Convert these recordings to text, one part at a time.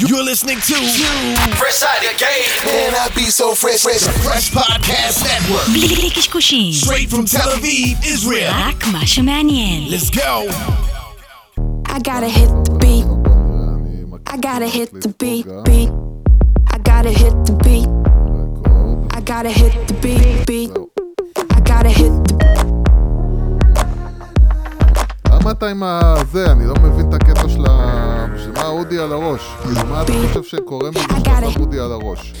You're listening to, you. Fresh Out of Game. Man, I be so fresh, fresh, fresh podcast network. Straight from Tel Aviv, Israel. Let's go. I gotta hit the beat. I gotta hit the beat, beat. I gotta hit the beat. I gotta hit the beat, beat. I gotta hit the beat. אתה עם הזה? אני לא מבין את הקטע של ה... בשביל מה אודי על הראש? כאילו, מה אתה חושב שקורה מזה שאתה אודי על הראש?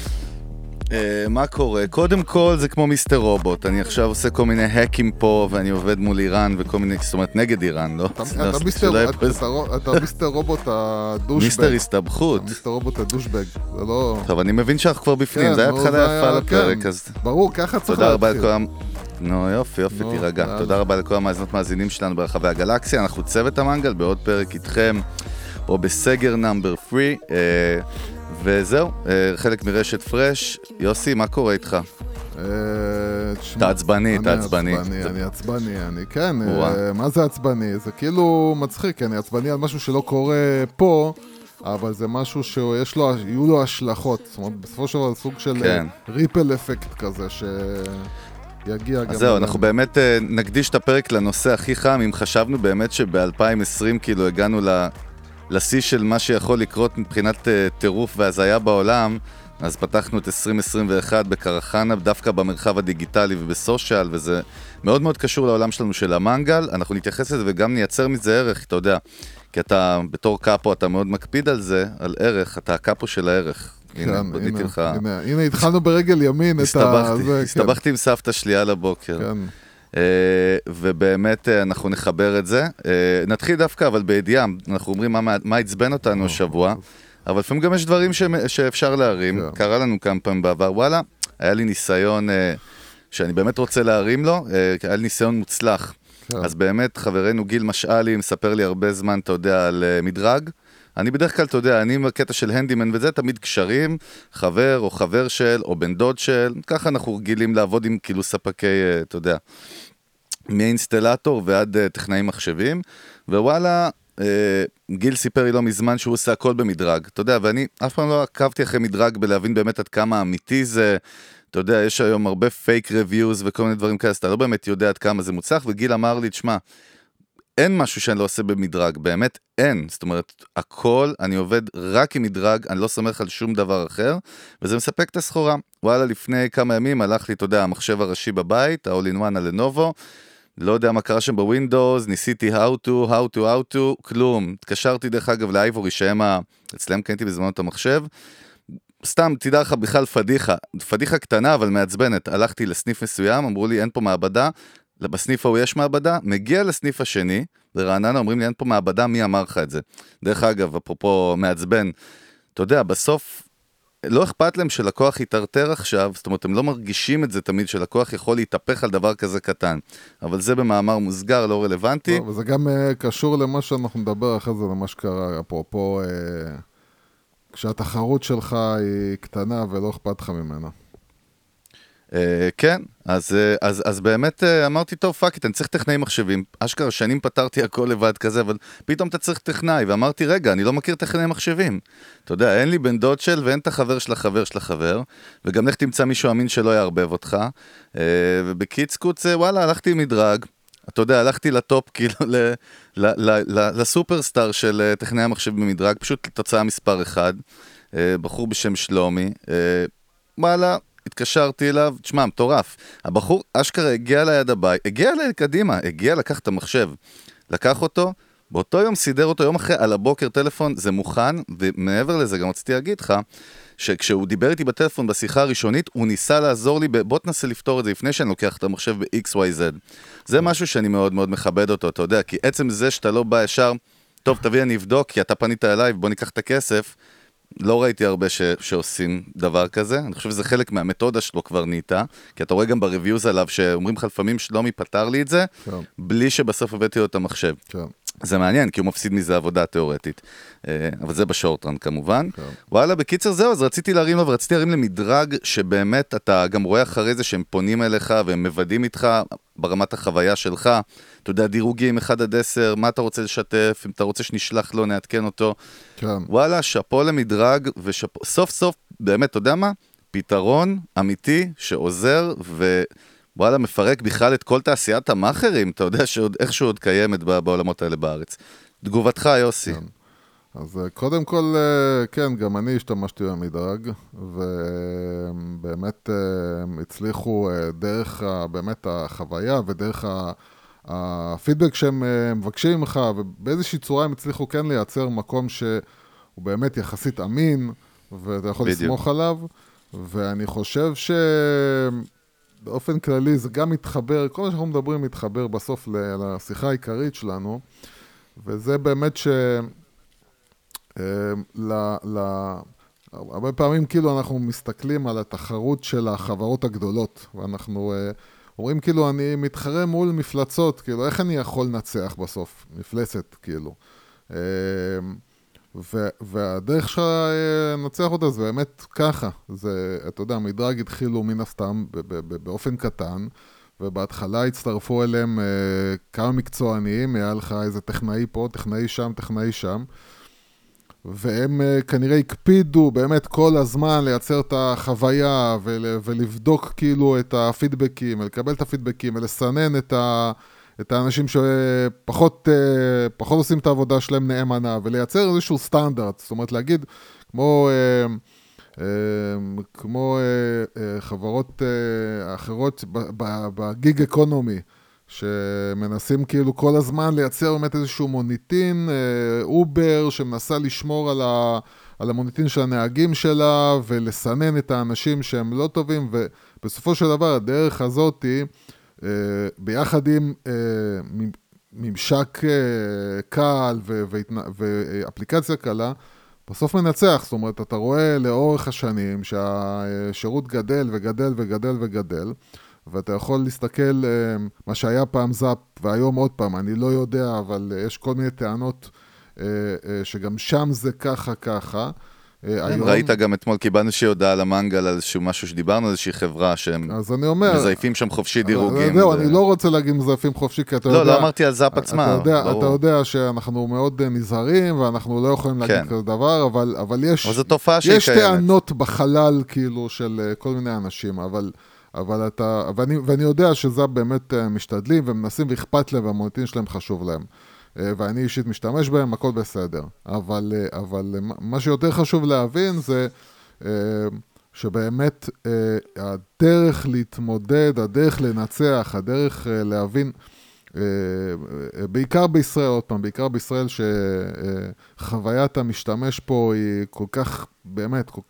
אה, מה קורה? קודם כל זה כמו מיסטר רובוט, אני עכשיו עושה כל מיני האקים פה ואני עובד מול איראן וכל מיני, זאת אומרת נגד איראן, לא? אתה- לא, מיסטר- רובוט הדושבג. מיסטר הסתבכות. אתה מיסטר רובוט הדושבג. זה לא... טוב, אני מבין שאנחנו כבר בפנים, כן, זה היה התחלה יפה לפרק, כן. אז ברור, ככה צריך תודה רבה להתחיל. נו יופי יופי, נו, תירגע. יאללה. תודה רבה לכל המאזינות מאזינים שלנו ברחבי הגלקסיה, אנחנו צוות המנגל בעוד פרק איתכם, או בסגר נאמבר 3, וזהו, אה, חלק מרשת פרש. יוסי, מה קורה איתך? אה, אתה עצבני, אתה אני עצבני. אני עצבני, אני כן, אה. מה זה עצבני? זה כאילו מצחיק, אני עצבני על משהו שלא קורה פה, אבל זה משהו שיש לו, יהיו לו השלכות. זאת אומרת, בסופו של דבר סוג של כן. ריפל אפקט כזה, שיגיע גם... אז זהו. אנחנו באמת אה, נקדיש את הפרק לנושא הכי חם, אם חשבנו באמת שב-2020 כאילו הגענו לשיא של מה שיכול לקרות מבחינת אה, טירוף והזיה בעולם, אז פתחנו את 2021 בקרחנה, דווקא במרחב הדיגיטלי ובסושיאל, וזה מאוד מאוד קשור לעולם שלנו של המנגל. אנחנו נתייחס לזה וגם נייצר מזה ערך, אתה יודע, כי אתה בתור קאפו, אתה מאוד מקפיד על זה, על ערך, אתה הקאפו של הערך. הנה, כן, בניתי הנה, לך... הנה, הנה, התחלנו ברגל ימין את ה... הסתבכתי, זה, הסתבכתי עם סבתא שלי על הבוקר. כן, כן. אה, ובאמת אה, אנחנו נחבר את זה. אה, נתחיל דווקא, אבל בידיעה, אנחנו אומרים מה- עצבן אותנו השבוע, אבל לפעמים גם יש דברים ש- שאפשר להרים. כן. קרה לנו כמה פעמים בעבר, וואלה, היה לי ניסיון אה, שאני באמת רוצה להרים לו, אה, היה לי ניסיון מוצלח. כן. אז באמת, חברנו גיל משאלי מספר לי הרבה זמן, אתה יודע, על אה, מדרג. אני בדרך כלל, אתה יודע, אני בקטע של הנדימן וזה, תמיד קשרים, חבר או חבר של, או בן דוד של, ככה אנחנו רגילים לעבוד עם כאילו ספקי, אה, אתה יודע, מאינסטלטור ועד uh, טכנאי מחשבים, ווואלה, uh, גיל סיפר לי לא מזמן שהוא עושה הכל במדרג, אתה יודע, ואני אף פעם לא עקבתי אחרי מדרג בלהבין באמת עד כמה אמיתי זה, אתה יודע, יש היום הרבה fake reviews וכל מיני דברים כאלה, אז אתה לא באמת יודע עד כמה זה מוצלח, וגיל אמר לי, תשמע, אין משהו שאני לא עושה במדרג, באמת אין. זאת אומרת, הכל, אני עובד רק עם מדרג, אני לא סומך על שום דבר אחר, וזה מספק את הסחורה. וואלה, לפני כמה ימים הלך לי, אתה יודע, המחשב הראשי בבית, ה-all in one הלנובו, לא יודע מה קרה שם בווינדוס, ניסיתי how to, how to, how to, כלום. התקשרתי דרך אגב לאייבורי, שהם ה... אצלם קניתי בזמנו את המחשב. סתם, תדע לך בכלל פדיחה, פדיחה קטנה אבל מעצבנת. הלכתי לסניף מסוים, אמרו לי אין פה מעבדה, בסניף ההוא יש מעבדה, מגיע לסניף השני, ברעננה אומרים לי אין פה מעבדה, מי אמר לך את זה? דרך אגב, אפרופו מעצבן, אתה יודע, בסוף לא אכפת להם שלקוח יטרטר עכשיו, זאת אומרת, הם לא מרגישים את זה תמיד, שלקוח יכול להתהפך על דבר כזה קטן. אבל זה במאמר מוסגר, לא רלוונטי. וזה גם אה, קשור למה שאנחנו נדבר אחרי זה, למה שקרה, אפרופו, אה, כשהתחרות שלך היא קטנה ולא אכפת לך ממנה. אה, כן, אז, אה, אז, אז באמת אה, אמרתי, טוב, fuck it, אני צריך טכנאי מחשבים. אשכרה, שנים פתרתי הכל לבד כזה, אבל פתאום אתה צריך טכנאי, ואמרתי, רגע, אני לא מכיר טכנאי מחשבים. אתה יודע, אין לי בן דוד של ואין את החבר של החבר של החבר, וגם לך תמצא מישהו אמין שלא יערבב אותך. ובקיצור, וואלה, הלכתי עם מדרג. אתה יודע, הלכתי ל top, כאילו, ל, ל, ל, ל, ל superstar של טכנאי המחשב במדרג, פשוט תוצאה מספר אחד, אה, בחור בשם שלומי. וואלה, התקשרתי אליו, תשמע, מטורף. הבחור אשכרה הגיע אליי עד הבית, הגיע אליי קדימה, הגיע לקח את המחשב, לקח אותו, באותו יום סידר אותו, יום אחרי, על הבוקר טלפון, זה מוכן, ומעבר לזה, גם רציתי להגיד לך, שכשהוא דיבר איתי בטלפון בשיחה הראשונית, הוא ניסה לעזור לי, ב... בוא תנסה לפתור את זה לפני שאני לוקח את המחשב ב-XYZ. זה משהו שאני מאוד מאוד מכבד אותו, אתה יודע, כי עצם זה שאתה לא בא ישר, טוב, תביא אני אבדוק, כי אתה פנית אליי, בוא ניקח את הכסף, לא ראיתי הרבה ש... שעושים דבר כזה, אני חושב שזה חלק מהמתודה שלו כבר נהייתה, כי אתה רואה גם בריוויוז עליו שאומרים לך לפעמים שלומי פתר לי את זה, כן. בלי שבסוף הבאתי לו את המחשב. כן. זה מעניין, כי הוא מפסיד מזה עבודה תיאורטית. אה, אבל זה בשורטרן כמובן. כן. וואלה, בקיצר זהו, אז רציתי להרים לו, ורציתי להרים למדרג שבאמת אתה גם רואה אחרי זה שהם פונים אליך והם מוודאים איתך ברמת החוויה שלך. אתה יודע, דירוגים 1 עד 10, מה אתה רוצה לשתף, אם אתה רוצה שנשלח לו, נעדכן אותו. כן. וואלה, שאפו למדרג, וסוף סוף, באמת, אתה יודע מה? פתרון אמיתי שעוזר, ווואלה, מפרק בכלל את כל תעשיית המאכערים, אתה יודע שעוד איכשהו עוד קיימת בעולמות האלה בארץ. תגובתך, יוסי. כן. אז אה, קודם כל, אה, כן, גם אני השתמשתי במדרג, ובאמת אה, הצליחו דרך באמת החוויה ודרך הפידבק שהם מבקשים ממך, ובאיזושהי צורה הם הצליחו כן לייצר מקום שהוא באמת יחסית אמין, ואתה יכול בדיוק. לסמוך עליו, ואני חושב שבאופן כללי זה גם מתחבר, כל מה שאנחנו מדברים מתחבר בסוף לשיחה העיקרית שלנו, וזה באמת ש... אה, ל, ל, הרבה פעמים כאילו אנחנו מסתכלים על התחרות של החברות הגדולות, ואנחנו אה, אומרים כאילו אני מתחרה מול מפלצות, כאילו איך אני יכול לנצח בסוף? מפלצת, כאילו. אה, והדרך שלך אה, לנצח אותה זה באמת ככה. זה, אתה יודע, המדרג התחילו מן הסתם באופן קטן, ובהתחלה הצטרפו אליהם אה, כמה מקצוענים, היה לך איזה טכנאי פה, טכנאי שם, טכנאי שם. והם uh, כנראה הקפידו באמת כל הזמן לייצר את החוויה ול, ולבדוק כאילו את ה feedbackים, ולקבל את ה feedbackים ולסנן את, ה, את האנשים שפחות uh, פחות עושים את העבודה שלהם נאמנה, ולייצר איזשהו סטנדרט, זאת אומרת להגיד, כמו, uh, uh, כמו חברות אחרות ב gig economy, שמנסים כאילו כל הזמן לייצר באמת איזשהו מוניטין, אה, אובר, שמנסה לשמור על, ה, על המוניטין של הנהגים שלה ולסנן את האנשים שהם לא טובים, ובסופו של דבר הדרך הזאת היא, אה, ביחד עם אה, ממשק אה, קל ואפליקציה קלה, בסוף מנצח, זאת אומרת, אתה רואה לאורך השנים שהשירות גדל וגדל וגדל וגדל, ואתה יכול להסתכל, אה, מה שהיה פעם זאפ, והיום עוד פעם, אני לא יודע, אבל אה, יש כל מיני טענות אה, אה, שגם שם זה ככה ככה. אה, כן, ראית גם אתמול, קיבלנו איזושהי הודעה למנגל על איזשהו משהו שדיברנו, איזושהי חברה שהם אז אני אומר... מזייפים שם חופשי דירוגים. זהו, זה- אני לא רוצה להגיד מזייפים חופשי, כי אתה לא, יודע... לא אמרתי על זאפ עצמה, אתה יודע. אתה יודע שאנחנו מאוד אה, נזהרים, ואנחנו לא יכולים להגיד כן. כזה דבר, אבל, אבל יש... אבל זו תופעה שהיא יש קיימת. טענות בחלל, כאילו, של אה, כל מיני אנשים, אבל, אבל אתה... ואני, ואני יודע שזה באמת משתדלים ומנסים ואכפת להם, והמוניטין שלהם חשוב להם. אה, ואני אישית משתמש בהם, הכל בסדר. אבל, אה, אבל אה, מה- שיותר חשוב להבין זה שבאמת הדרך להתמודד, הדרך לנצח, הדרך להבין... בעיקר בישראל, עוד פעם, בעיקר בישראל שחוויית המשתמש פה היא כל כך, באמת, כל,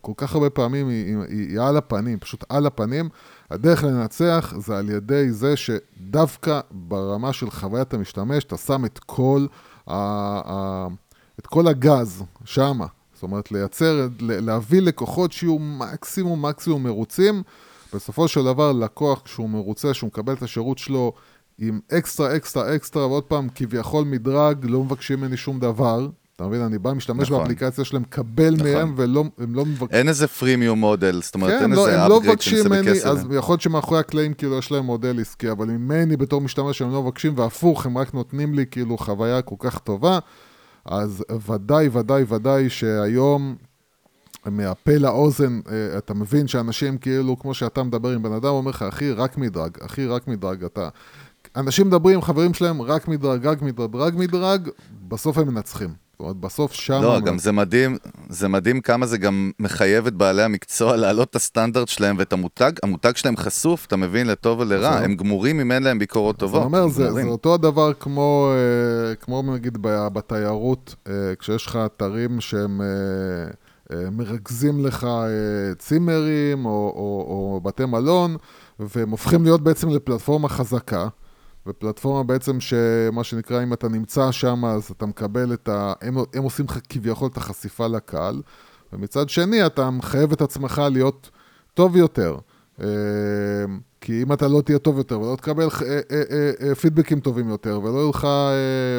כל כך הרבה פעמים היא, היא, היא על הפנים, פשוט על הפנים. הדרך לנצח זה על ידי זה שדווקא ברמה של חוויית המשתמש, אתה שם את כל, ה, ה, את כל הגז שמה. זאת אומרת, לייצר, להביא לקוחות שיהיו מקסימום מקסימום מרוצים. בסופו של דבר, לקוח, כשהוא מרוצה, שהוא מקבל את השירות שלו עם אקסטרה, אקסטרה, אקסטרה, ועוד פעם, כביכול מדרג, לא מבקשים ממני שום דבר. אתה מבין? אני בא, משתמש נכון. באפליקציה שלהם, מקבל נכון. מהם, והם לא מבקשים... אין איזה פרימיום מודל, זאת אומרת, כן, אין לא, איזה לא upgrade שנעשה בכסף. אז יכול להיות שמאחורי הקלעים כאילו יש להם מודל עסקי, אבל ממני בתור משתמש הם לא מבקשים, והפוך, הם רק נותנים לי כאילו חוויה כל כך טובה, אז ודאי, ודאי, ודאי שהיום מהפה לאוזן, אה, אתה מבין שאנשים כאילו, כמו שאתה מדבר עם בן אדם, אומר לך, אחי, רק מדרג, אחי, רק מדרג, אתה... אנשים מדברים עם חברים שלהם, רק מדרג, רק מדרג, רק מדרג, בסוף הם מנצחים. זאת אומרת, בסוף שם... לא, גם זה מדהים, זה מדהים כמה זה גם מחייב את בעלי המקצוע להעלות את הסטנדרט שלהם ואת המותג, המותג שלהם חשוף, אתה מבין, לטוב ולרע, נכון. הם גמורים אם אין להם ביקורות טובות. אני אומר, זה. אותו הדבר כמו, אה, כמו נגיד בתיירות, אה, כשיש לך אתרים שהם אה, מרכזים לך צימרים או, או, או בתי מלון, והם הופכים להיות בעצם לפלטפורמה חזקה. ופלטפורמה בעצם שמה שנקרא, אם אתה נמצא שם, אז אתה מקבל את ה... הם, הם עושים לך כביכול את החשיפה לקהל, ומצד שני, אתה מחייב את עצמך להיות טוב יותר. אה, כי אם אתה לא תהיה טוב יותר, ולא תקבל אה, אה, פידבקים טובים יותר, ולא יהיו לך,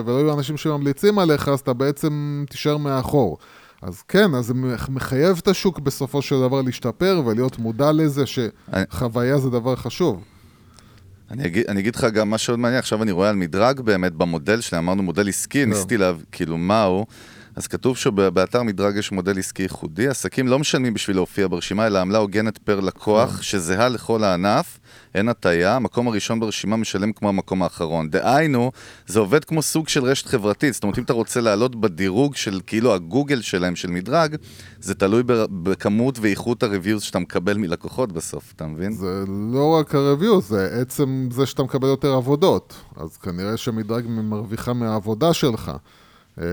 ולא יהיו אנשים שממליצים עליך, אז אתה בעצם תישאר מאחור. אז כן, אז זה מחייב את השוק בסופו של דבר להשתפר ולהיות מודע לזה שחוויה זה דבר חשוב. אני אגיד, אני אגיד לך גם משהו עוד מעניין, עכשיו אני רואה על מדרג באמת במודל שלי, אמרנו מודל עסקי, לא. ניסיתי להב... כאילו מהו, אז כתוב שבאתר מדרג יש מודל עסקי ייחודי, עסקים לא משלמים בשביל להופיע ברשימה, אלא עמלה הוגנת פר לקוח, שזהה לכל הענף, אין הטיה, המקום הראשון ברשימה משלם כמו המקום האחרון. דהיינו, זה עובד כמו סוג של רשת חברתית, זאת אומרת, אם אתה רוצה לעלות בדירוג של כאילו הגוגל שלהם, של מדרג, זה תלוי בכמות ואיכות הריוויוז שאתה מקבל מלקוחות בסוף, אתה מבין? זה לא רק ה-review, זה עצם זה שאתה מקבל יותר עבודות. אז כנראה שמדרג מרוויחה מהעבודה שלך. אה,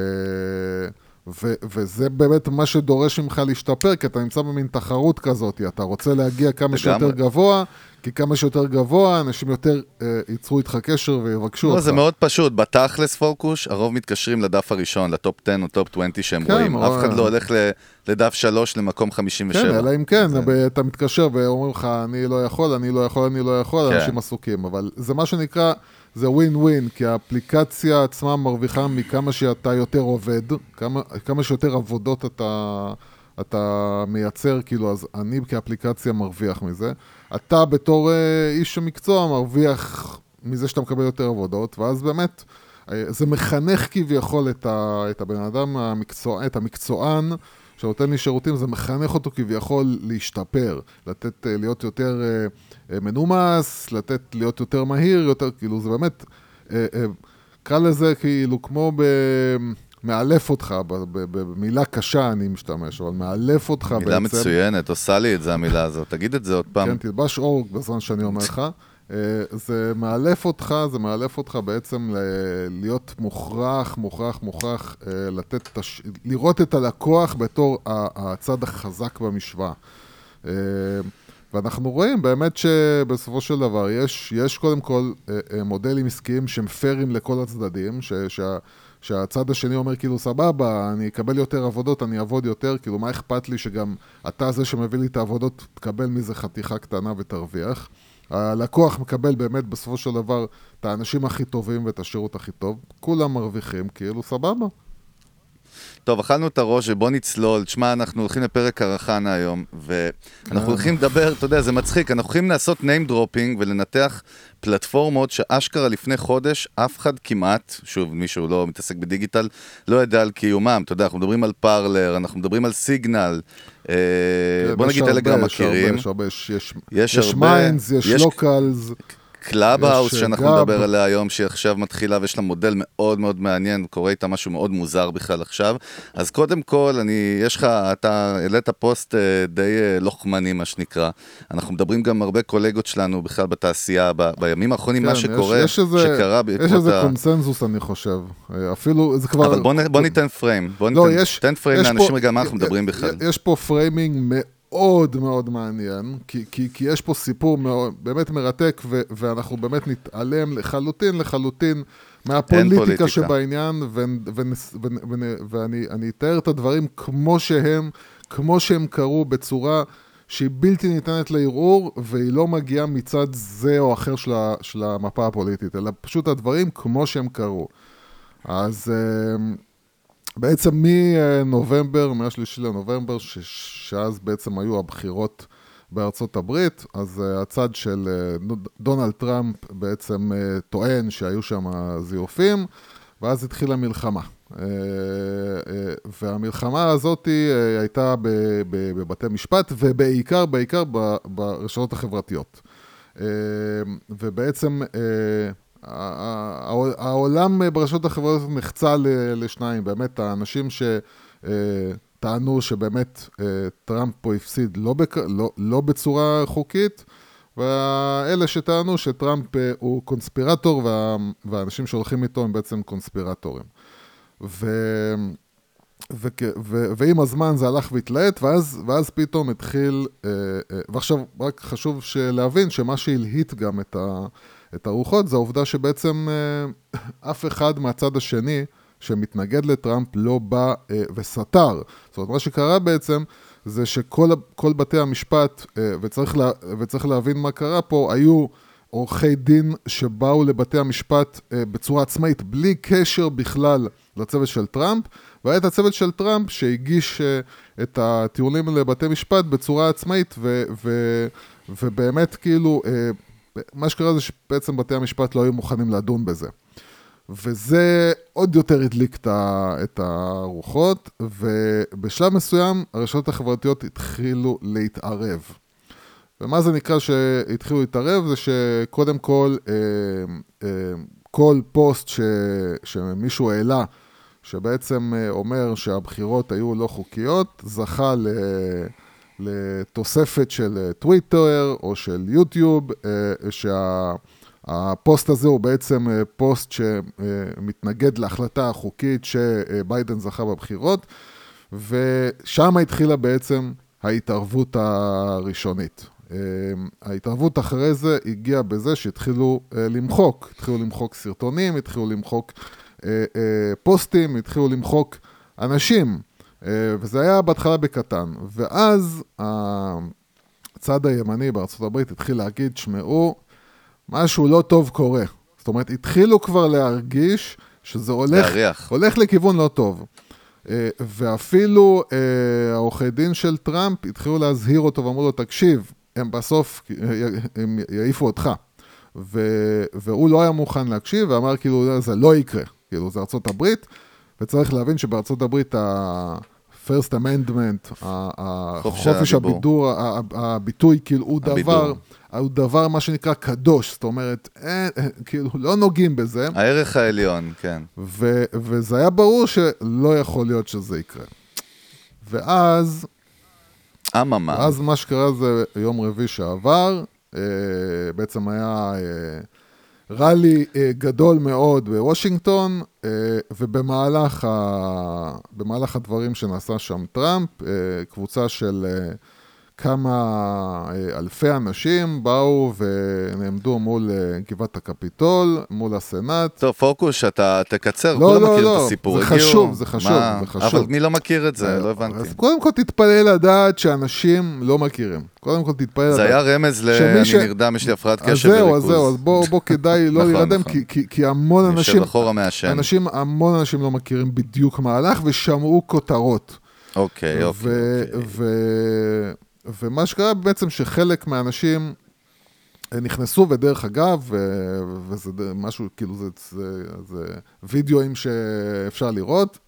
ו- וזה באמת מה שדורש ממך להשתפר, כי אתה נמצא במין תחרות כזאת. אתה רוצה להגיע כמה שיותר. גבוה, כי כמה שיותר גבוה, אנשים יותר אה, ייצרו איתך קשר ויבקשו לא, אותך. זה מאוד פשוט, בתכלס פר קוש, הרוב מתקשרים לדף הראשון, ל top 10 או top 20 שהם כן, רואים. או- אף אחד לא הולך ל- לדף 3 למקום 57. כן, אלא אם כן, זה- ב- אתה מתקשר ואומרים לך, אני לא יכול, אני לא יכול, אני לא יכול, כן. אנשים עסוקים. אבל זה מה שנקרא, זה ווין ווין, כי האפליקציה עצמה מרוויחה מכמה שאתה יותר עובד, כמה, כמה שיותר עבודות אתה, אתה מייצר, כאילו, אז אני כאפליקציה מרוויח מזה. אתה בתור אה, איש המקצוע מרוויח מזה שאתה מקבל יותר עבודות, ואז באמת... אה, זה מחנך כביכול את, ה, את הבן אדם המקצוע, את המקצוען שנותן לי שירותים, זה מחנך אותו כביכול להשתפר, לתת, אה, להיות יותר אה, אה, מנומס, לתת, להיות יותר מהיר, יותר, כאילו, זה באמת, קרא לזה כאילו כמו ב... מאלף אותך, במילה קשה אני משתמש, אבל מאלף אותך מילה בעצם. מצוינת, עושה לי את זה המילה הזאת. תגיד את זה עוד פעם. כן, תלבש אור בזמן שאני אומר לך. אה, זה מאלף אותך, זה מאלף אותך בעצם ל- להיות מוכרח, מוכרח, מוכרח, אה, לתת, את הש- לראות את הלקוח בתור הצד החזק במשוואה. אה, ואנחנו רואים באמת שבסופו של דבר יש, יש קודם כל מודלים עסקיים שהם פיירים לכל הצדדים, ש, שה, שהצד השני אומר כאילו סבבה, אני אקבל יותר עבודות, אני אעבוד יותר, כאילו מה אכפת לי שגם אתה זה שמביא לי את העבודות, תקבל מזה חתיכה קטנה ותרוויח. הלקוח מקבל באמת בסופו של דבר את האנשים הכי טובים ואת השירות הכי טוב, כולם מרוויחים, כאילו סבבה. טוב, אכלנו את הראש ובוא נצלול. תשמע, אנחנו הולכים לפרק קרחנה היום, ואנחנו כן. הולכים לדבר, אתה יודע, זה מצחיק, אנחנו הולכים לעשות name dropping ולנתח פלטפורמות שאשכרה לפני חודש אף אחד כמעט, שוב, מישהו לא מתעסק בדיגיטל, לא ידע על קיומם. אתה יודע, אנחנו מדברים על פארלר, אנחנו מדברים על סיגנל, אה, בוא יש נגיד הרבה, טלגרם יש הרבה, מכירים. יש הרבה, יש, יש, יש הרבה, מיינדס, יש- Locals. Clubhouse יש, שאנחנו גאב. נדבר עליה היום, שהיא עכשיו מתחילה ויש לה מודל מאוד מאוד מעניין, קורה איתה משהו מאוד מוזר בכלל עכשיו. אז קודם כל, אני, יש לך, אתה העלית פוסט אה, די אה, לוחמני, מה שנקרא. אנחנו מדברים גם הרבה קולגות שלנו בכלל בתעשייה, ב, בימים האחרונים, מה כן, שקורה, יש, יש איזה, שקרה יש בעקבות איזה ה... קונסנזוס, אני חושב. אה, אפילו, זה כבר... אבל בוא, נ- בוא ניתן frame, בוא לא, ניתן, יש... תן frame יש לאנשים פה- רגע, מה אנחנו מדברים בכלל. יש פה framing מאוד מאוד מעניין, כי, כי, כי יש פה סיפור מאוד, באמת מרתק, ו, ואנחנו באמת נתעלם לחלוטין, לחלוטין מהפוליטיקה פוליטיקה. שבעניין, ו, ו, ו, ו, ואני אני אתאר את הדברים כמו שהם, כמו שהם קרו בצורה... שהיא בלתי ניתנת לערעור, והיא לא מגיעה מצד זה או אחר של, ה, של המפה הפוליטית, אלא פשוט הדברים כמו שהם קרו. אז אה, בעצם מנובמבר, מהשלישי לנובמבר, ש- שאז בעצם היו הבחירות בארצות הברית, אז uh, הצד של uh, דונלד טראמפ בעצם uh, טוען שהיו שם זיופים, ואז התחילה מלחמה. והמלחמה הזאת הייתה בבתי משפט, ובעיקר, בעיקר ברשתות החברתיות. ובעצם... הע- העולם ברשתות החברתיות נחצה לשניים, באמת האנשים שטענו שבאמת אה, טראמפ פה הפסיד לא, בק... לא, לא בצורה חוקית, ואלה שטענו שטראמפ אה, הוא קונספירטור וה... והאנשים שהולכים איתו הם בעצם קונספירטורים. ו... ו... ו... ועם הזמן זה הלך והתלהט, ואז, ואז פתאום התחיל, אה, אה, ועכשיו רק חשוב להבין שמה שהלהיט גם את, ה... את הרוחות זה העובדה שבעצם אה, אף אחד מהצד השני שמתנגד לטראמפ לא בא אה, וסתר. זאת אומרת, מה שקרה בעצם זה שכל בתי המשפט, אה, וצריך, לה, וצריך להבין מה קרה פה, היו עורכי דין שבאו לבתי המשפט אה, בצורה עצמאית, בלי קשר בכלל לצוות של טראמפ, והיה את הצוות של טראמפ שהגיש אה, את הטיעונים לבתי משפט בצורה עצמאית, ו, ו, ובאמת כאילו, אה, מה שקרה זה שבעצם בתי המשפט לא היו מוכנים לדון בזה. וזה עוד יותר הדליק את הרוחות, ובשלב מסוים הרשתות החברתיות התחילו להתערב. ומה זה נקרא שהתחילו להתערב? זה שקודם כל, אה, אה, כל פוסט ש, שמישהו העלה, שבעצם אה, אומר שהבחירות היו לא חוקיות, זכה ל, לתוספת של אה, טוויטר או של יוטיוב, אה, שהפוסט הזה הוא בעצם אה, פוסט שמתנגד להחלטה החוקית שביידן זכה בבחירות, ושם התחילה בעצם ההתערבות הראשונית. אה, ההתערבות אחרי זה הגיעה בזה שהתחילו אה, למחוק, התחילו למחוק סרטונים, התחילו למחוק אה, אה, פוסטים, התחילו למחוק אנשים, אה, וזה היה בהתחלה בקטן. ואז הצד הימני בארצות הברית התחיל להגיד, שמעו, משהו לא טוב קורה. זאת אומרת, התחילו כבר להרגיש שזה הולך, להריח. הולך לכיוון לא טוב. אה, ואפילו אה, העורכי דין של טראמפ התחילו להזהיר אותו ואמרו לו, תקשיב, הם בסוף, אה, הם יעיפו אותך. ו- והוא לא היה מוכן להקשיב, ואמר כאילו, זה לא יקרה. כאילו, זה ארצות הברית, וצריך להבין שבארצות הברית ה-first amendment, חופש. הבידור, הביטוי, כאילו, הוא. דבר, הוא דבר, מה שנקרא, קדוש. זאת אומרת, אין, כאילו, לא נוגעים בזה. הערך העליון, כן. ו- וזה היה ברור שלא יכול להיות שזה יקרה. ואז, אממה. ואז מה שקרה זה יום רביעי שעבר, אה, בעצם היה אה, ראלי אה, גדול מאוד בוושינגטון, אה, ובמהלך ה- הדברים שנעשה שם טראמפ, אה, קבוצה של כמה אה, אלפי אנשים באו ונעמדו מול אה, גבעת הקפיטול, מול הסנאט, טוב, פוקוס, אתה תקצר, לא, כולם לא, מכירים לא, את הסיפור. זה הגיעו- חשוב, זה חשוב, מה? זה חשוב. אבל מי לא מכיר את זה? לא הבנתי. אז קודם כל תתפלא לדעת שאנשים לא מכירים. קודם כל תתפלא לדעת. זה היה רמז ל... אני ש- נרדם, יש לי הפרעת אז קשב זהו, וריכוז. אז זהו, אז בוא, בוא כדאי לא נכון, להירדם, נכון. כי, כי, כי המון יושב אנשים, אחורה מעשן. אנשים, המון אנשים לא מכירים בדיוק מהלך ושמעו כותרות. אוקיי, אוקיי. ו- אוקיי. ו- ומה שקרה בעצם שחלק מהאנשים אה, נכנסו, ודרך אגב, ו- וזה ד- משהו, כאילו זה, זה, זה וידאוים שאפשר לראות,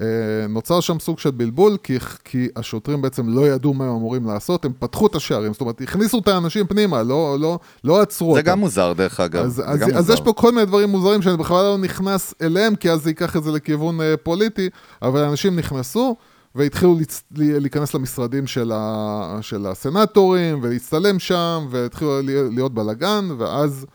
אה, נוצר שם סוג של בלבול, כי, כי השוטרים בעצם לא ידעו מה הם אמורים לעשות, הם פתחו את השערים, זאת אומרת, הכניסו את האנשים פנימה, לא, לא, לא עצרו זה אותם. גם מוזר, דרך אגב. אז, זה אז, גם אז מוזר. יש פה כל מיני דברים מוזרים שאני בכלל לא נכנס אליהם, כי אז זה ייקח את זה לכיוון אה, פוליטי, אבל אנשים נכנסו והתחילו להיכנס למשרדים של, ה... של הסנטורים ולהצטלם שם, והתחילו להיות, בלאגן, ואז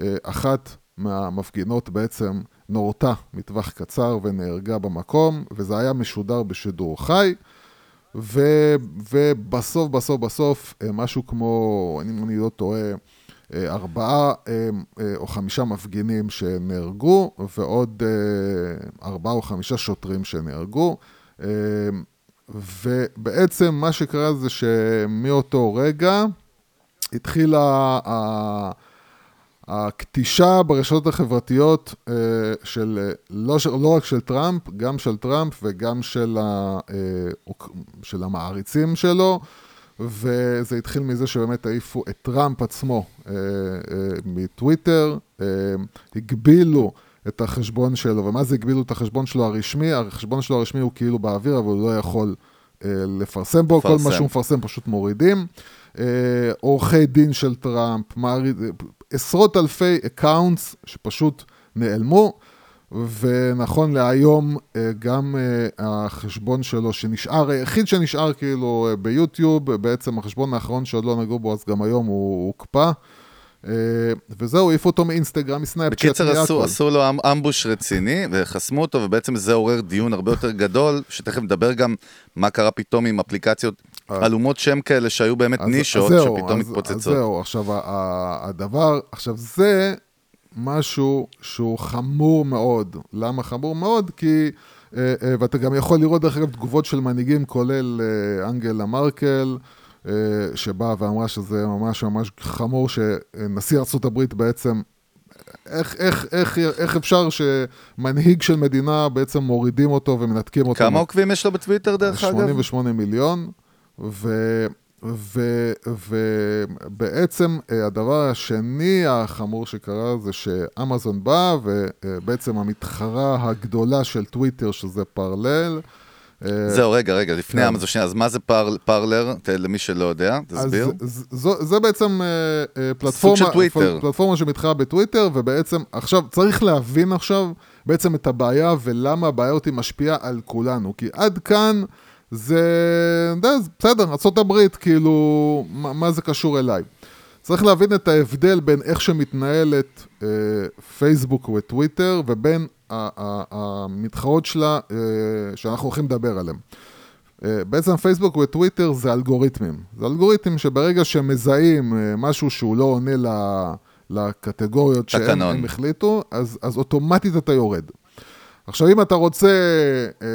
אה, אחת מהמפגינות בעצם נורתה מטווח קצר ונהרגה במקום, וזה היה משודר בשידור חי. ו, ובסוף, בסוף, בסוף, אה, משהו כמו, אם אני לא טועה, אה, ארבעה או חמישה מפגינים שנהרגו, ועוד ארבעה או חמישה שוטרים שנהרגו. אה, ובעצם מה שקרה זה שמאותו רגע התחילה הכתישה ברשתות החברתיות אה, של, לא, לא רק של טראמפ, גם של טראמפ וגם של, ה, אה, של המעריצים שלו, וזה התחיל מזה שבאמת העיפו את טראמפ עצמו אה, מטוויטר, הגבילו את החשבון שלו, ומה זה הגבילו את החשבון שלו הרשמי? החשבון שלו הרשמי הוא כאילו באוויר, אבל הוא לא יכול אה, לפרסם בו, כל לפרסם. מה שהוא מפרסם פשוט מורידים. אה, עורכי דין של טראמפ, מוריד, עשרות אלפי accounts שפשוט נעלמו, ונכון להיום אה, גם אה, החשבון שלו שנשאר, היחיד שנשאר כאילו אה, ביוטיוב, בעצם החשבון האחרון שעוד לא נגעו בו, אז גם היום הוא הוקפא. אה, וזהו, העיפו אותו מאינסטגרם, מסנאפצ'אט, בקיצר, עשו. עשו לו אמ- אמבוש רציני, וחסמו אותו, ובעצם זה עורר דיון הרבה יותר גדול, שתכף נדבר גם מה קרה פתאום עם אפליקציות עלומות שם כאלה, שהיו באמת אז- נישות, אז זהו, שפתאום אז- אז מתפוצצות. זהו, עכשיו הדבר, עכשיו זה משהו שהוא חמור מאוד. למה חמור מאוד? כי, אה, אה, ואתה גם יכול לראות דרך אגב תגובות של מנהיגים, כולל אה, אנגלה מרקל, אה, שבאה ואמרה שזה ממש ממש חמור שנשיא ארה"ב בעצם איך, איך, איך, איך אפשר שמנהיג של מדינה בעצם מורידים אותו ומנתקים אותו? כמה עוקבים יש לו בטוויטר דרך אגב? 88 מיליון, ובעצם אה, הדבר השני החמור שקרה זה שאמזון באה ובעצם המתחרה הגדולה של טוויטר, שזה פרלל, אה, זהו, רגע, רגע, לפני כן. אמזון, שנייה, אז מה זה פרלר? ת- למי שלא יודע, תסביר. אז זו, זה בעצם אה, אה, פלטפורמה, של טוויטר. פל- פלטפורמה שמתחרה בטוויטר, ובעצם עכשיו צריך להבין עכשיו בעצם את הבעיה ולמה הבעיה אותי משפיעה על כולנו. כי עד כאן זה, זה בסדר, ארה"ב, כאילו, מה, מה זה קשור אליי? צריך להבין את ההבדל בין איך שמתנהלת אה, פייסבוק וטוויטר ובין המתחרות שלה אה, שאנחנו הולכים לדבר עליהן. אה, בעצם פייסבוק וטוויטר זה אלגוריתמים. זה אלגוריתמים שברגע שהם מזהים אה, משהו שהוא לא עונה לקטגוריות שהם. הם החליטו, אז, אז אוטומטית אתה יורד. עכשיו, אם אתה רוצה, אה,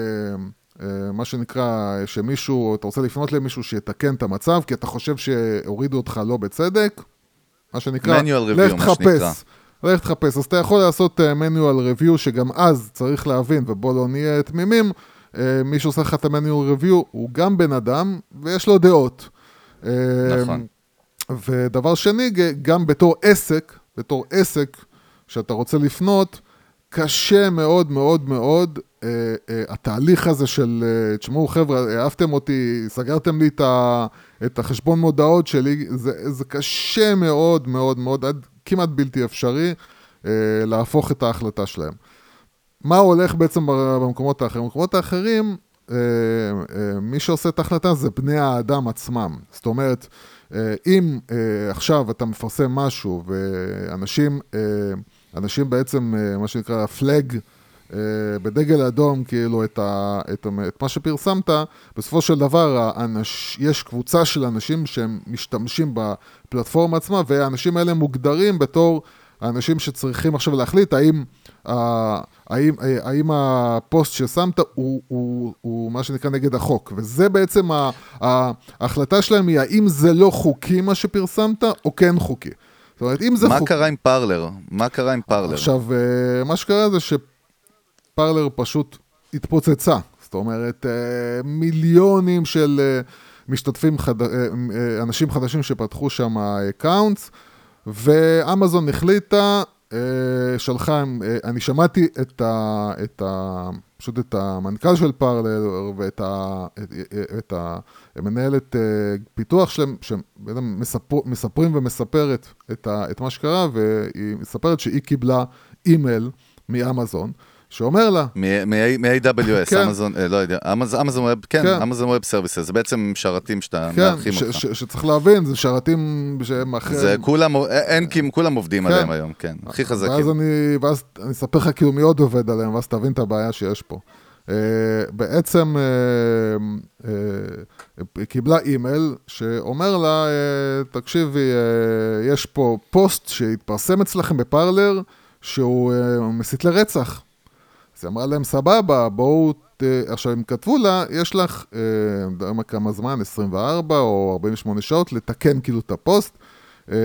אה, מה שנקרא, שמישהו, אתה רוצה לפנות למישהו שיתקן את המצב, כי אתה חושב שהורידו אותך לא בצדק, מה שנקרא, לך. תחפש. לך תחפש. אז אתה יכול לעשות uh, manual review, שגם אז צריך להבין, ובוא לא נהיה תמימים, uh, מי שעושה לך את ה-manual review הוא גם בן אדם, ויש לו דעות. Uh, נכון. ודבר שני, גם בתור עסק, בתור עסק שאתה רוצה לפנות, קשה מאוד מאוד מאוד אה, אה, התהליך הזה של, אה, תשמעו חבר'ה, אהבתם אותי, סגרתם לי את, ה, את החשבון מודעות שלי, זה, זה קשה מאוד מאוד מאוד, עד כמעט בלתי אפשרי אה, להפוך את ההחלטה שלהם. מה הולך בעצם במקומות האחרים? במקומות האחרים, אה, אה, מי שעושה את ההחלטה זה בני האדם עצמם. זאת אומרת, אה, אם אה, עכשיו אתה מפרסם משהו ואנשים אה, אנשים בעצם, אה, מה שנקרא, פלאג בדגל אדום, כאילו, את, ה, את, ה- את מה שפרסמת, בסופו של דבר האנש, יש קבוצה של אנשים שהם משתמשים בפלטפורמה עצמה, והאנשים האלה מוגדרים בתור האנשים שצריכים עכשיו להחליט האם, ה- האם, האם הפוסט ששמת הוא, הוא, הוא מה שנקרא נגד החוק. וזה בעצם ה- ההחלטה שלהם היא האם זה לא חוקי מה שפרסמת, או כן חוקי. זאת אומרת, אם זה מה חוקי... קרה עם פרלר? מה קרה עם פרלר? עכשיו, אה, מה שקרה זה שפרלר פשוט התפוצצה. זאת אומרת, אה, מיליונים של אה, משתתפים, חד... אה, אנשים חדשים שפתחו שם accounts, ואמזון החליטה, שלחה, אני שמעתי את ה... את ה פשוט את המנכ"ל של פרלר ואת ה, את, את המנהלת אה, פיתוח שלהם, שבעצם מספר, מספרים ומספרת את, ה, את מה שקרה, והיא מספרת שהיא קיבלה אימייל מאמזון, שאומר לה, מ-AWS, כן. אמזון, אה, לא יודע, אמז- Amazon Web, כן, כן. Amazon Web Services, זה בעצם שרתים שאתה כן, מארחים אותך. ש, שצריך להבין, זה שרתים שהם אחרי... זה כולם, אין כי כולם עובדים כן. עליהם היום, כן, הכי ואז חזקים. אני, ואז אני אספר לך כאילו מי עוד עובד עליהם, ואז תבין את הבעיה שיש פה. Uh, בעצם היא קיבלה אימייל שאומר לה, תקשיבי, יש פה פוסט שהתפרסם אצלכם בפרלר שהוא מסית לרצח. היא אמרה להם, סבבה, בואו. עכשיו הם כתבו לה, יש לך, אה, אני יודע מה כמה זמן, 24 או 48 שעות, לתקן כאילו את הפוסט. אה,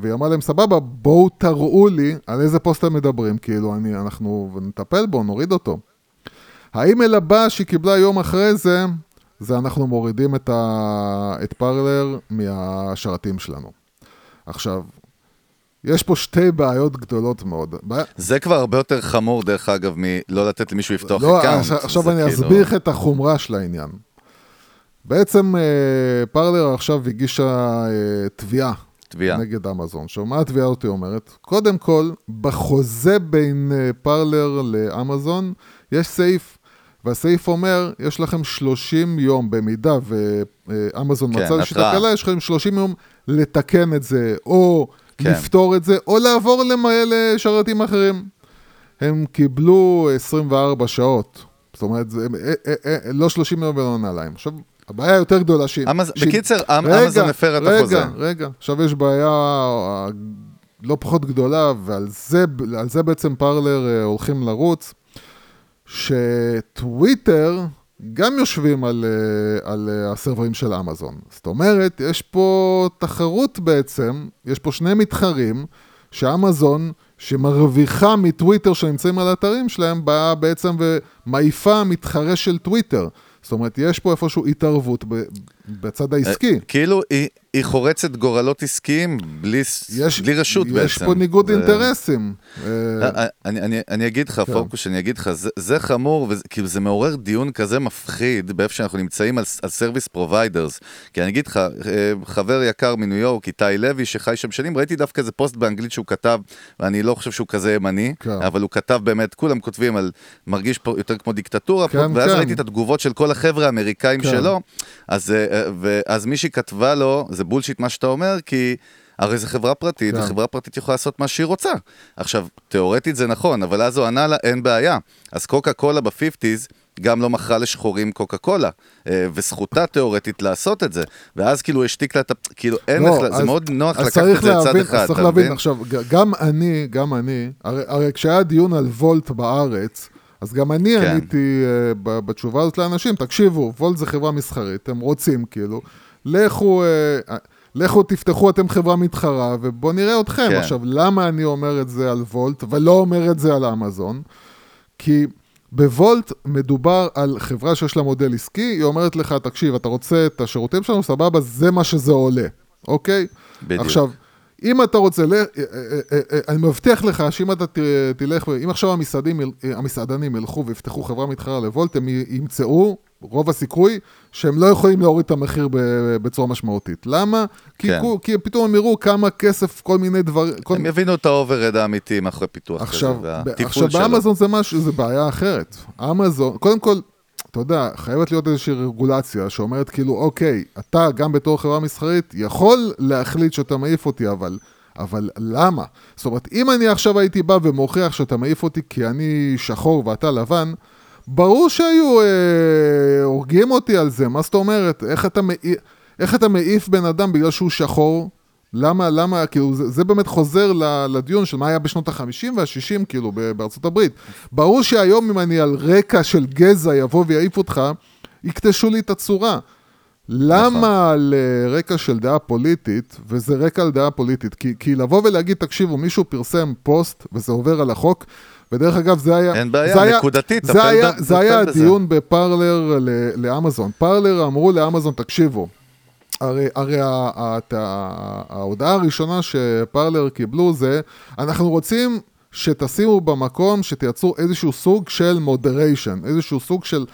והיא אמרה להם, סבבה, בואו תראו לי על איזה פוסט אתם מדברים, כאילו, אני, אנחנו נטפל בו, נוריד אותו. האימייל הבא שהיא קיבלה יום אחרי זה, זה אנחנו מורידים את, ה... את פרלר מהשרתים שלנו. עכשיו, יש פה שתי בעיות גדולות מאוד. בעיה... זה כבר הרבה יותר חמור, דרך אגב, מלא לתת למישהו לפתוח לא, account. עכשיו, עכשיו אני כאילו- אסביר לך את החומרה של העניין. בעצם אה, פרלר עכשיו הגישה אה, תביעה תביעה. נגד אמזון. עכשיו, מה התביעה אותי אומרת? קודם כל, בחוזה בין אה, פרלר לאמזון יש סעיף, והסעיף אומר, יש לכם 30 יום, במידה ואמזון כן, מצא איזושהי. תקלה, יש לכם 30 יום לתקן את זה, או כן. לפתור את זה, או לעבור לשרתים אחרים. הם קיבלו 24 שעות. זאת אומרת, זה, אה, אה, אה, לא 30 יום ולא נעליים. עכשיו, הבעיה היותר גדולה שהיא... אמז- שהיא- בקיצר, אמ- רגע, אמזון הפר את רגע, החוזה. רגע, רגע. עכשיו יש בעיה אה, לא פחות גדולה, ועל זה, זה בעצם פרלר אה, הולכים לרוץ, שטוויטר גם יושבים על, אה, על אה, הסרברים של אמזון. זאת אומרת, יש פה תחרות בעצם, יש פה שני מתחרים, שאמזון, שמרוויחה מטוויטר שנמצאים על האתרים שלהם, באה בעצם ומעיפה מתחרה של טוויטר. זאת אומרת, יש פה איפשהו התערבות ב- בצד העסקי. כאילו, היא- היא חורצת גורלות עסקיים בלי יש, בלי רשות בעצם. יש פה ניגוד זה- אינטרסים. אה, אה, אני, אני, אני אגיד לך, כן. פוקוס, אני אגיד לך, זה, זה חמור, וכאילו זה מעורר דיון כזה מפחיד באיפה שאנחנו נמצאים על, על service providers. כי אני אגיד לך, אה, חבר יקר מניו יורק, איתי לוי, שחי שם שנים, ראיתי דווקא איזה פוסט באנגלית שהוא כתב, ואני לא חושב שהוא כזה ימני, כן. אבל הוא כתב באמת, כולם כותבים על, מרגיש פה יותר כמו דיקטטורה, כן, ואז כן. ראיתי את התגובות של כל החבר'ה האמריקאים כן. שלו, אז, אה, אה, ואז מישהי כתבה לו, זה בולשיט מה שאתה אומר, כי... הרי זו חברה פרטית, כן. וחברה פרטית יכולה לעשות מה שהיא רוצה. עכשיו, תיאורטית זה נכון, אבל אז הוא ענה לה, אין בעיה. אז קוקה קולה ב-50's גם לא מכרה לשחורים קוקה קולה, אה, וזכותה תיאורטית לעשות את זה. ואז כאילו השתיק לה את ה... כאילו אין לא, לך, זה אז- מאוד נוח לקחת צריך את זה לצד אחד, אז צריך אתה להבין, מבין? עכשיו, גם אני, גם אני, הרי, הרי כשהיה דיון על וולט בארץ, אז גם אני כן. עניתי uh, בתשובה הזאת לאנשים, תקשיבו, וולט זה חברה מסחרית, הם רוצים כאילו, לכו, uh, לכו תפתחו אתם חברה מתחרה, ובואו נראה אתכם. כן. עכשיו, למה אני אומר את זה על וולט, ולא אומר את זה על אמזון? כי בוולט מדובר על חברה שיש לה מודל עסקי, היא אומרת לך, תקשיב, אתה רוצה את השירותים שלנו, סבבה, זה מה שזה עולה, אוקיי? בדיוק. עכשיו, אם אתה רוצה, ל- אה, אה, אה, אני מבטיח לך שאם אתה תלך, אם עכשיו המסעדים, המסעדנים ילכו ויפתחו חברה מתחרה לוולט, הם ימצאו, רוב הסיכוי, שהם לא יכולים להוריד את המחיר בצורה משמעותית. למה? כי, כן. כו- כי פתאום הם יראו כמה כסף, כל מיני דברים... כל... הם יבינו את ה overhead האמיתי מאחורי פיתוח עכשיו, כזה, ב- והטיפול עכשיו שלו. באמזון זה משהו, זה בעיה אחרת. אמזון, קודם כל, אתה יודע, חייבת להיות איזושהי רגולציה שאומרת כאילו, אוקיי, אתה גם בתור חברה מסחרית יכול להחליט שאתה מעיף אותי, אבל... אבל למה? זאת אומרת, אם אני עכשיו הייתי בא ומוכיח שאתה מעיף אותי כי אני שחור ואתה לבן, ברור שהיו אה, הורגים אותי על זה, מה זאת אומרת? איך אתה, מעיף, איך אתה מעיף בן אדם בגלל שהוא שחור? למה, למה, כאילו, זה, זה באמת חוזר לדיון של מה היה בשנות ה-50 וה-60, כאילו, בארצות הברית. ברור שהיום אם אני על רקע של גזע יבוא ויעיף אותך, יקטשו לי את הצורה. למה על אה, רקע של דעה פוליטית, וזה רקע על דעה פוליטית? כי, כי לבוא ולהגיד, תקשיבו, מישהו פרסם פוסט וזה עובר על החוק, ודרך אגב, זה היה... אין בעיה, זה היה- נקודתית, זה היה, זה היה. הדיון בפרלר לאמזון. פרלר אמרו לאמזון, תקשיבו, הרי, הרי ההודעה הראשונה שפרלר קיבלו זה, אנחנו רוצים שתשימו במקום, שתייצרו איזשהו סוג של מודריישן, איזשהו סוג של,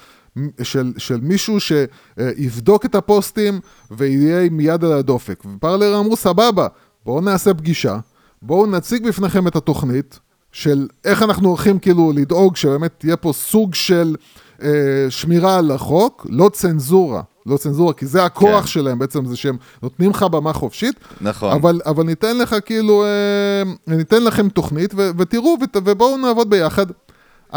של, של מישהו שיבדוק את הפוסטים ויהיה עם יד על הדופק. ופרלר אמרו, סבבה, בואו נעשה פגישה, בואו נציג בפניכם את התוכנית, של איך אנחנו הולכים כאילו לדאוג שבאמת תהיה פה סוג של אה, שמירה על החוק, לא צנזורה, לא צנזורה, כי זה הכוח כן. שלהם בעצם, זה שהם נותנים לך במה חופשית, נכון. אבל, אבל ניתן לך כאילו, אה, ניתן לכם תוכנית ו- ותראו ות- ובואו נעבוד ביחד.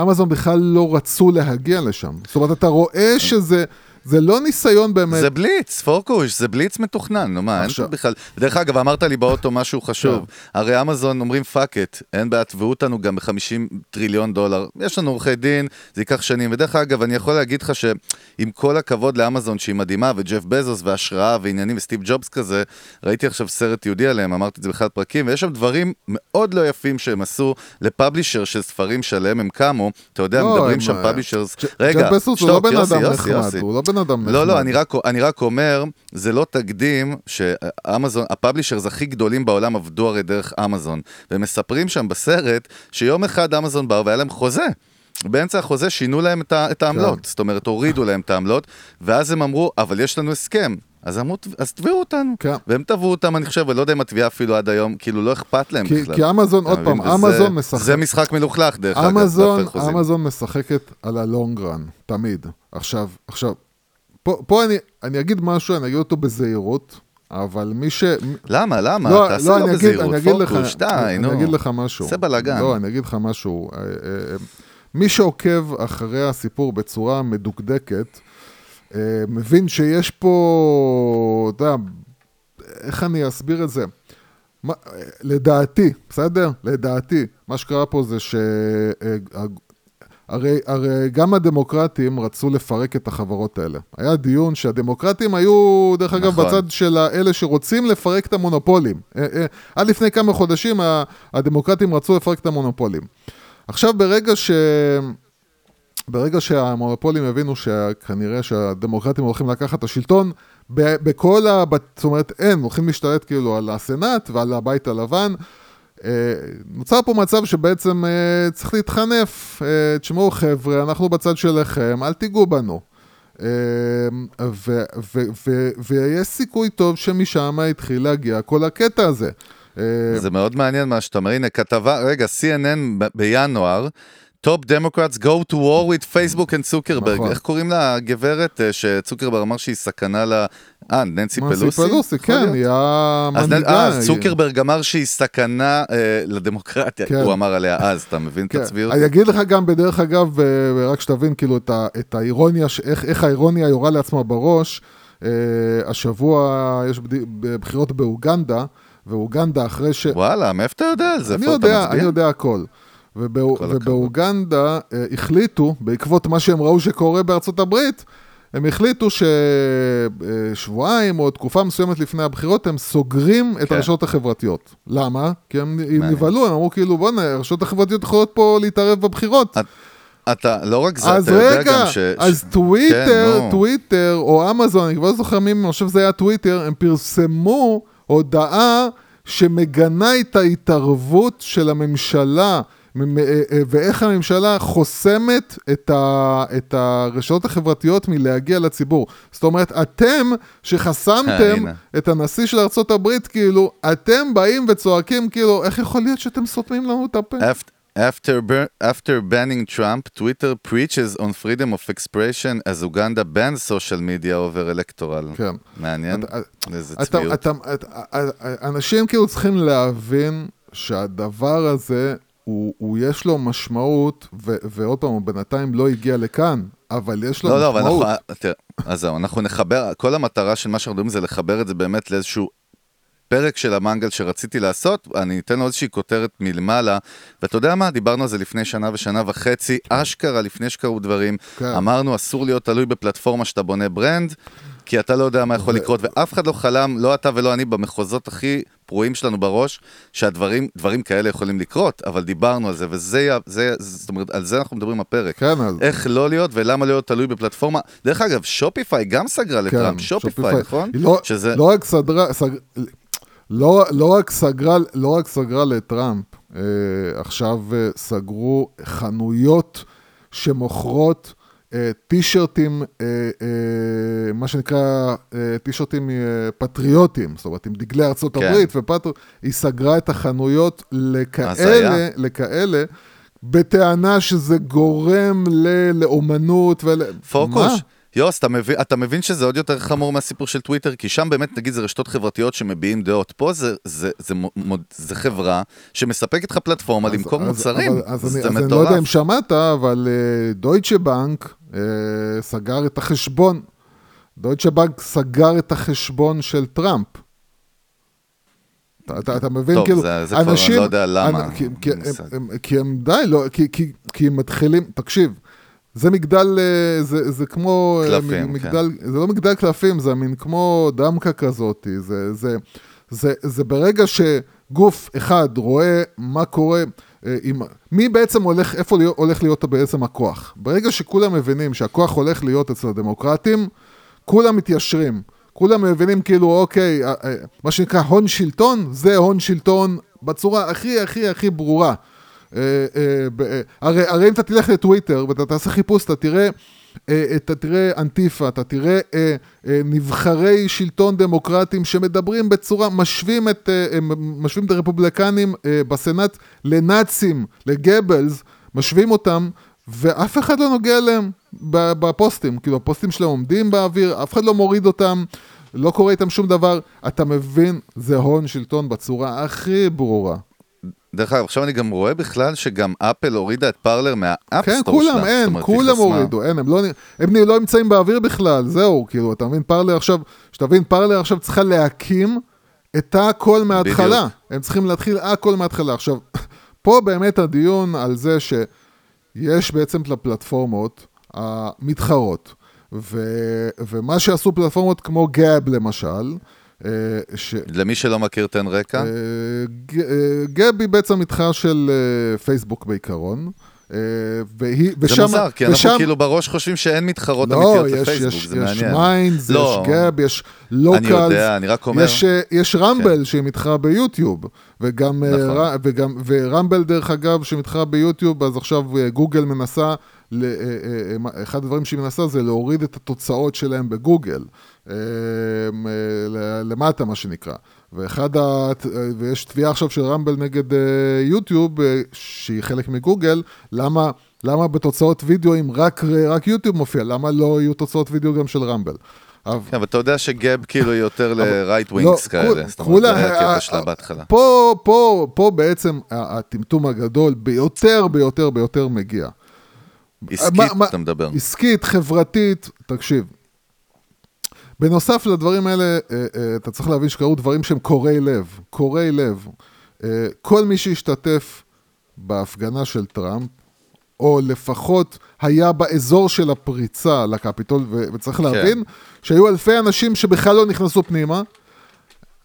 אמזון בכלל לא רצו להגיע לשם. זאת אומרת, אתה רואה שזה זה לא ניסיון באמת. זה בליץ, פוקוס, זה בליץ מתוכנן, נו מה, אין עכשיו- פה בכלל. דרך אגב, אמרת לי באוטו משהו חשוב. הרי אמזון אומרים fuck it, אין בעיה, תבעו אותנו גם ב-50 טריליון דולר. יש לנו עורכי דין, זה ייקח שנים. ודרך אגב, אני יכול להגיד לך שעם כל הכבוד לאמזון, שהיא מדהימה, וג'ף בזוס, והשראה, ועניינים, וסטיב ג'ובס כזה, ראיתי עכשיו סרט יהודי עליהם, אמרתי את זה באחד הפרקים, ויש שם דברים מאוד לא יפים שהם עשו ל publisher של ספרים שעליהם הם קמו. אתה יודע, מדברים שם publishers. רגע, שתוק, לא יוסי, יוסי, יוסי. בן אדם נחמד. לא, לא, אני רק, אני רק אומר, זה לא תקדים שאמזון, ה publishers הכי גדולים בעולם עבדו הרי דרך אמזון. והם מספרים שם בסרט שיום אחד אמזון באו והיה להם חוזה. באמצע החוזה שינו להם את, העמלות, כן. זאת אומרת הורידו להם את העמלות, ואז הם אמרו, אבל יש לנו הסכם. אז אמרו, אז תביאו אותנו. כן. והם תבעו אותם, אני חושב, ולא יודע אם התביעה אפילו עד היום, כאילו לא אכפת להם כי, בכלל. כי אמזון, עוד? פעם, וזה- אמזון משחק... זה משחק מלוכלך, דרך אגב, אמזון. אמזון משחקת על הלונג רן, תמיד. עכשיו, עכשיו, פה, פה אני, אני אגיד משהו, אני אגיד אותו בזהירות, אבל מי ש... למה, למה? לא, תעשה לא, אגיד, בזהירות, אני אגיד לך, פורקוש, די, אני, נו. אני אגיד לך משהו. עושה בלאגן. לא, אני אגיד לך משהו. אה, אה, אה, מי שעוקב אחרי הסיפור בצורה מדוקדקת, מבין שיש פה, אתה יודע, איך אני אסביר את זה? מה, לדעתי, בסדר? לדעתי, מה שקרה פה זה הרי, הרי גם הדמוקרטים רצו לפרק את החברות האלה. היה דיון שהדמוקרטים היו, דרך אגב, נכון. בצד של אלה שרוצים לפרק את המונופולים. אה, אה, עד לפני כמה חודשים הדמוקרטים רצו לפרק את המונופולים. עכשיו, ברגע ש... ברגע שהמונופולים הבינו שכנראה שהדמוקרטים הולכים לקחת את השלטון, בכל ה... זאת אומרת, אין, הולכים להשתלט כאילו על הסנאט ועל הבית הלבן. אה, נוצר פה מצב שבעצם אה, צריך להתחנף. אה, תשמעו חבר'ה, אנחנו בצד שלכם, אל תיגעו בנו. ויש סיכוי טוב שמשם התחיל להגיע כל הקטע הזה. זה מאוד מעניין מה שאתה אומר. הנה, כתבה, רגע, CNN בינואר, Top Democrats go to war with Facebook and צוקרברג. נכון. איך קוראים לה הגברת שצוקרברג אמר שהיא סכנה. אה, ננסי פלוסי? מנסי פלוסי, כן? היא המנהיגה. אה, אז היא- צוקרברג אמר שהיא סכנה אה, לדמוקרטיה, כן. הוא אמר עליה אז, אתה מבין את כן. הצביעות? אני אגיד לך גם בדרך אגב, אה, רק שתבין כאילו את, האירוניה, איך, איך האירוניה יורה לעצמה בראש. אה, השבוע יש בחירות באוגנדה, ואוגנדה אחרי ש... וואלה, מאיפה אתה יודע על זה? אני יודע, מצביע? אני יודע הכל. ובאוגנדה אה, החליטו, בעקבות מה שהם ראו שקורה בארצות הברית, הם החליטו ששבועיים או תקופה מסוימת לפני הבחירות הם סוגרים את כן. הרשתות החברתיות. למה? כי הם. נבהלו, הם אמרו כאילו בואנה, הרשתות החברתיות יכולות פה להתערב בבחירות. אתה, לא רק זה, אתה יודע רגע, גם ש... אז טוויטר, כן. טוויטר או אמזון, אני כבר לא זוכר מי, אני חושב שזה היה טוויטר, הם פרסמו הודעה שמגנה את ההתערבות של הממשלה, ואיך הממשלה חוסמת את, ה, את הרשתות החברתיות מלהגיע לציבור. זאת אומרת, אתם אה, שחסמתם הנה. את הנשיא של ארה"ב, כאילו, אתם באים וצועקים, כאילו, איך יכול להיות שאתם סותמים לנו את הפה? After, after, banning Trump, Twitter preaches on freedom of expression as Uganda bans social media over electoral. כן. מעניין? איזה צביעות. אנשים כאילו צריכים להבין שהדבר הזה, הוא, הוא יש לו משמעות, ו, ועוד פעם, הוא בינתיים לא הגיע לכאן, אבל יש לו לא, לא, אבל משמעות. אנחנו, תראה, אז זהו, אנחנו נחבר, כל המטרה של מה שאנחנו מדברים זה לחבר את זה באמת לאיזשהו פרק של המנגל שרציתי לעשות, אני אתן לו איזושהי כותרת מלמעלה, ואתה יודע מה, דיברנו על זה לפני שנה ושנה וחצי, אשכרה לפני שקרו דברים, כן. אמרנו אסור להיות תלוי בפלטפורמה שאתה בונה ברנד, כי אתה לא יודע מה יכול לקרות, ואף אחד לא חלם, לא אתה ולא אני, במחוזות הכי פרועים שלנו בראש, שהדברים דברים כאלה יכולים לקרות, אבל דיברנו על זה, וזה, זה, זאת אומרת, על זה אנחנו מדברים בפרק. כן, אז... איך לא להיות ולמה להיות תלוי בפלטפורמה. דרך אגב, שופיפיי גם סגרה לטראמפ, שופיפיי, נכון? לא, שזה... לא רק סדרה, סג... לא, לא, רק סגרה, לא רק סגרה לטראמפ, אה, עכשיו אה, סגרו חנויות שמוכרות טישרטים, אה, אה, מה שנקרא אה, טישרטים אה, פטריוטיים, זאת אומרת עם דגלי ארצות כן. הברית ופטר... היא סגרה את החנויות לכאלה. לכאלה, בטענה שזה גורם ל... לאומנות ול... פוקוש. מה? יוס, אתה מבין, אתה מבין שזה עוד יותר חמור מהסיפור של טוויטר? כי שם באמת, נגיד, זה רשתות חברתיות שמביעים דעות. פה זה, זה, זה, מו- זה חברה שמספקת לך פלטפורמה למכור אז- מוצרים. אבל, אז, זה אני, אז אני לא. יודע אם שמעת, אבל דויטשה בנק סגר את החשבון. דויטשה בנק סגר את החשבון של טראמפ. אתה, אתה, אתה מבין, טוב, כאילו, זה- זה כבר אני לא יודע למה. אנ- כי, הם. הם, כי הם די, לא, כי, כי, כי הם מתחילים, תקשיב, זה מגדל, אה, זה, זה כמו... אה, קלפים, מגדל, זה לא מגדל קלפים, זה מין כמו דמקה כזאת. זה, זה, זה, זה ברגע שגוף אחד רואה מה קורה, אה, עם, מי בעצם הולך, איפה הולך להיות בעצם הכוח. ברגע שכולם מבינים שהכוח הולך להיות אצל הדמוקרטים, כולם מתיישרים. כולם מבינים כאילו, אוקיי, אה, אה, מה שנקרא הון שלטון, זה הון שלטון בצורה הכי הכי הכי ברורה. אה, אה, אה, הרי, הרי אם אתה תלך לטוויטר ואתה תעשה חיפוש, אתה תראה, אה, אתה תראה אנטיפה, אתה תראה אה, אה, נבחרי שלטון דמוקרטיים שמדברים בצורה, משווים את, אה, משווים את הרפובליקנים אה, בסנאט לנאצים, לגבלס, משווים אותם, ואף אחד לא נוגע אליהם ב- בפוסטים, כאילו הפוסטים שלהם עומדים באוויר, אף אחד לא מוריד אותם. לא קורה איתם שום דבר, אתה מבין, זה הון שלטון בצורה הכי ברורה. דרך אגב, עכשיו אני גם רואה בכלל שגם אפל הורידה את פרלר מה App Store כן, שלה. כולם, זאת אין, כולם הורידו, אין, הם לא, הם לא נמצאים באוויר בכלל, זהו, כאילו, אתה מבין, פרלר עכשיו, שתבין, פרלר עכשיו צריכה להקים את הכל מההתחלה. הם צריכים להתחיל הכל מההתחלה. עכשיו, פה באמת הדיון על זה שיש בעצם לפלטפורמות המתחרות, ו, ומה שעשו פלטפורמות כמו גאב למשל, ש... למי שלא מכיר, תן רקע. אה, ג- אה, גאב היא בעצם מתחרה של אה, פייסבוק בעיקרון. אה, והיא, זה ושם, מוזר, כי אנחנו ושם- כאילו בראש חושבים שאין מתחרות לא, אמיתיות יש, לפייסבוק, יש, זה יש מעניין. מיינדס, לא, יש גאב, יש לוקלס. אני יודע, אני רק אומר... יש, אה, יש רמבל שהיא מתחרה ביוטיוב, וגם, אה, נכון. ר- וגם, ורמבל דרך אגב שמתחרה ביוטיוב, אז עכשיו אה, גוגל מנסה, אה, אה, אה, אחד הדברים שהיא מנסה זה להוריד את התוצאות שלהם בגוגל, למטה מה שנקרא. ואחד ה... ויש תביעה עכשיו של רמבל נגד יוטיוב, שהיא חלק מגוגל, למה, למה בתוצאות וידאו אם רק, רק יוטיוב מופיע, למה לא יהיו תוצאות וידאו גם של רמבל? אבל- כן, אבל אתה יודע שגאב כאילו יותר ל-right לא, wings כאלה. זאת אומרת, זה הקטע שלה בהתחלה. פה, פה, פה בעצם הטמטום הגדול ביותר, ביותר, ביותר מגיע. עסקית מה- מה- אתה מדבר. עסקית, חברתית, תקשיב. בנוסף לדברים האלה, אה, אה, אתה צריך להבין שקרו דברים שהם קורעי לב. קורעי לב. אה, כל מי שהשתתף בהפגנה של טראמפ, או לפחות היה באזור של הפריצה לקפיטול, ו- וצריך להבין שהיו אלפי אנשים שבכלל לא נכנסו פנימה.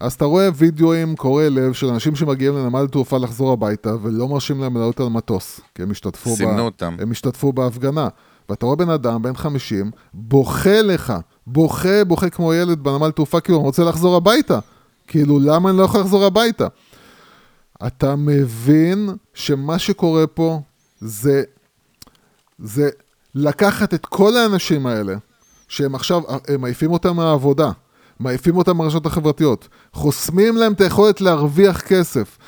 אז אתה רואה וידאוים קורעי לב של אנשים שמגיעים לנמל תעופה לחזור הביתה ולא מרשים להם לעלות על מטוס, כי הם השתתפו, סימנו אותם. הם השתתפו בהפגנה. ואתה רואה בן אדם, בן 50, בוכה לך, בוכה, בוכה כמו ילד בנמל תעופה, כאילו הוא רוצה לחזור הביתה. כאילו, למה אני לא יכול לחזור הביתה? אתה מבין שמה שקורה פה זה, זה לקחת את כל האנשים האלה, שהם עכשיו, הם מעיפים אותם מהעבודה, מעיפים אותם מהרשתות החברתיות, חוסמים להם את היכולת להרוויח כסף.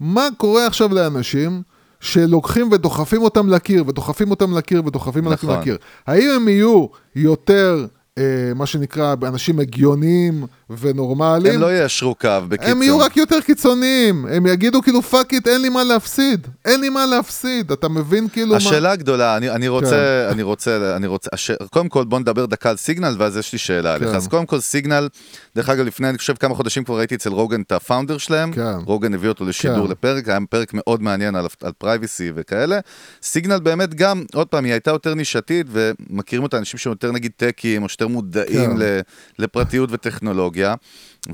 מה קורה עכשיו לאנשים שלוקחים ודוחפים אותם לקיר, ודוחפים אותם לקיר, ודוחפים אותם נכון. לקיר? האם הם יהיו יותר, אה, מה שנקרא, אנשים הגיוניים ונורמליים? הם לא יישרו קו, בקיצור. הם יהיו רק יותר קיצוניים, הם יגידו כאילו fuck it, אין לי מה להפסיד, אין לי מה להפסיד, אתה מבין כאילו השאלה הגדולה, אני, אני רוצה, כן. אני רוצה, אני רוצה, הש... קודם כל בוא נדבר דקה על סיגנל ואז יש לי שאלה עליך. כן. אז קודם כל סיגנל, דרך אגב לפני אני חושב כמה חודשים כבר ראיתי אצל רוגן את ה founder שלהם, כן. רוגן הביא אותו לשידור כן. לפרק, היה פרק מאוד מעניין על, על privacy וכאלה. סיגנל באמת גם, עוד פעם, היא הייתה יותר נישתית ומכירים אותה אנשים שהם יותר נגיד טקים או שיותר מודעים כן. ל, לפרטיות וטכנולוגיה.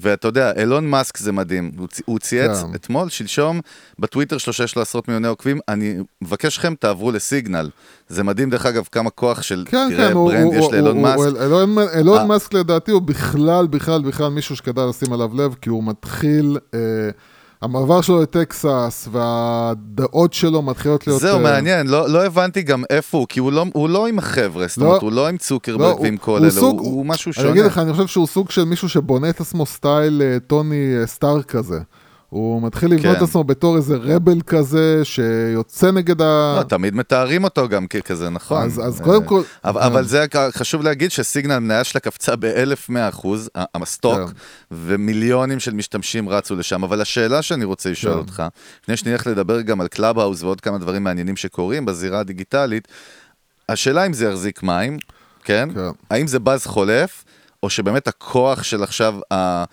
ואתה יודע, אילון מאסק זה מדהים, הוא, צ- הוא צייץ כן. אתמול, שלשום, בטוויטר שלו שיש לו עשרות מיליוני עוקבים, אני מבקש לכם, תעברו לסיגנל. זה מדהים, דרך אגב, כמה כוח של, כן, תראה, כן, ברנד הוא, יש הוא, לאילון הוא, מאסק. הוא, אילון, אילון אה. מאסק לדעתי הוא בכלל, בכלל, בכלל מישהו שכדאי לשים עליו לב, כי הוא מתחיל, אה, המעבר שלו לטקסס והדעות שלו מתחילות להיות... זהו, אה, מעניין, לא, לא הבנתי גם איפה הוא, כי הוא לא, הוא לא עם החבר'ה, זאת לא. אומרת, הוא לא עם צוקרברג לא, ועם כל אלה, סוג- הוא, הוא משהו אני שונה. אגיד לך, אני חושב שהוא סוג של מישהו שבונה את עצמו סטייל אה, טוני אה, סטארק כזה. הוא מתחיל לבנות את כן. עצמו בתור איזה רבל כזה, שיוצא נגד ה... לא, תמיד מתארים אותו גם ככזה, נכון. אז- אז אה, קודם כל- אבל, כן. אבל זה חשוב להגיד שסיגנל, המניה שלה קפצה ב-1100 אחוז, ה- ה stock, כן. ומיליונים של משתמשים רצו לשם. אבל השאלה שאני רוצה לשאול כן. אותך, לפני שנלך לדבר גם על קלאבהאוס ועוד כמה דברים מעניינים שקורים בזירה הדיגיטלית, השאלה אם זה יחזיק מים, כן? כן. האם זה באז חולף, או שבאמת הכוח של עכשיו, ה,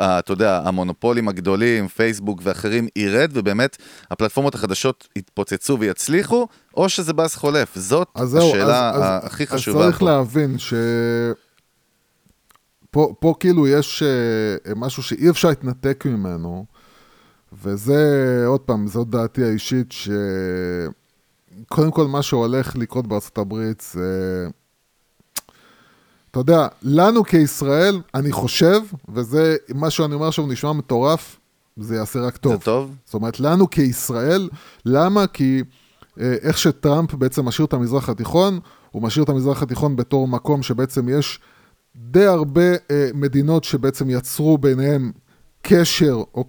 אתה יודע, המונופולים הגדולים, פייסבוק ואחרים, ירד, ובאמת הפלטפורמות החדשות יתפוצצו ויצליחו, או שזה באז חולף. זאת אז זהו, השאלה אז, אז, הכי אז חשובה צריך פה. להבין ש... פה, פה כאילו יש uh, משהו שאי אפשר להתנתק ממנו, וזה, עוד פעם, זאת דעתי האישית, שקודם כל מה שהולך לקרות בארצות הברית זה... אתה יודע, לנו כישראל, אני חושב, וזה מה שאני אומר עכשיו נשמע מטורף, זה יעשה רק טוב. זה טוב? זאת אומרת, לנו כישראל, למה? כי אה, איך שטראמפ בעצם משאיר את המזרח התיכון, הוא משאיר את המזרח התיכון בתור מקום שבעצם יש די הרבה אה, מדינות שבעצם יצרו ביניהם קשר או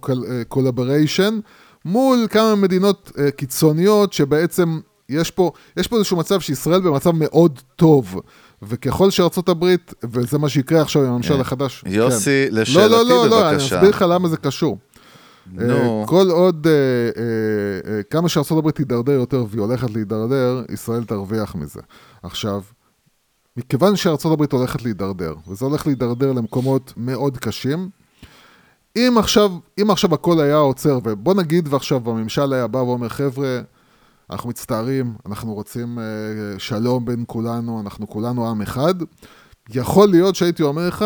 collaboration, מול כמה מדינות אה, קיצוניות שבעצם יש פה, יש פה איזשהו מצב שישראל במצב מאוד טוב. וככל שארצות הברית, וזה מה שיקרה עכשיו עם הממשל אה, החדש. יוסי, כן. לשאלתי, לא, לא, לא, לא, אני בבקשה. אסביר לך למה זה קשור. נו. אה, כל עוד, אה, אה, כמה שארצות הברית תידרדר יותר והיא הולכת להידרדר, ישראל תרוויח מזה. עכשיו, מכיוון שארצות הברית הולכת להידרדר, וזה הולך להידרדר למקומות מאוד קשים, אם עכשיו, אם עכשיו הכל היה עוצר, ובוא נגיד ועכשיו הממשל היה בא ואומר, חבר'ה, אנחנו מצטערים, אנחנו רוצים אה, שלום בין כולנו, אנחנו כולנו עם אחד, יכול להיות שהייתי אומר לך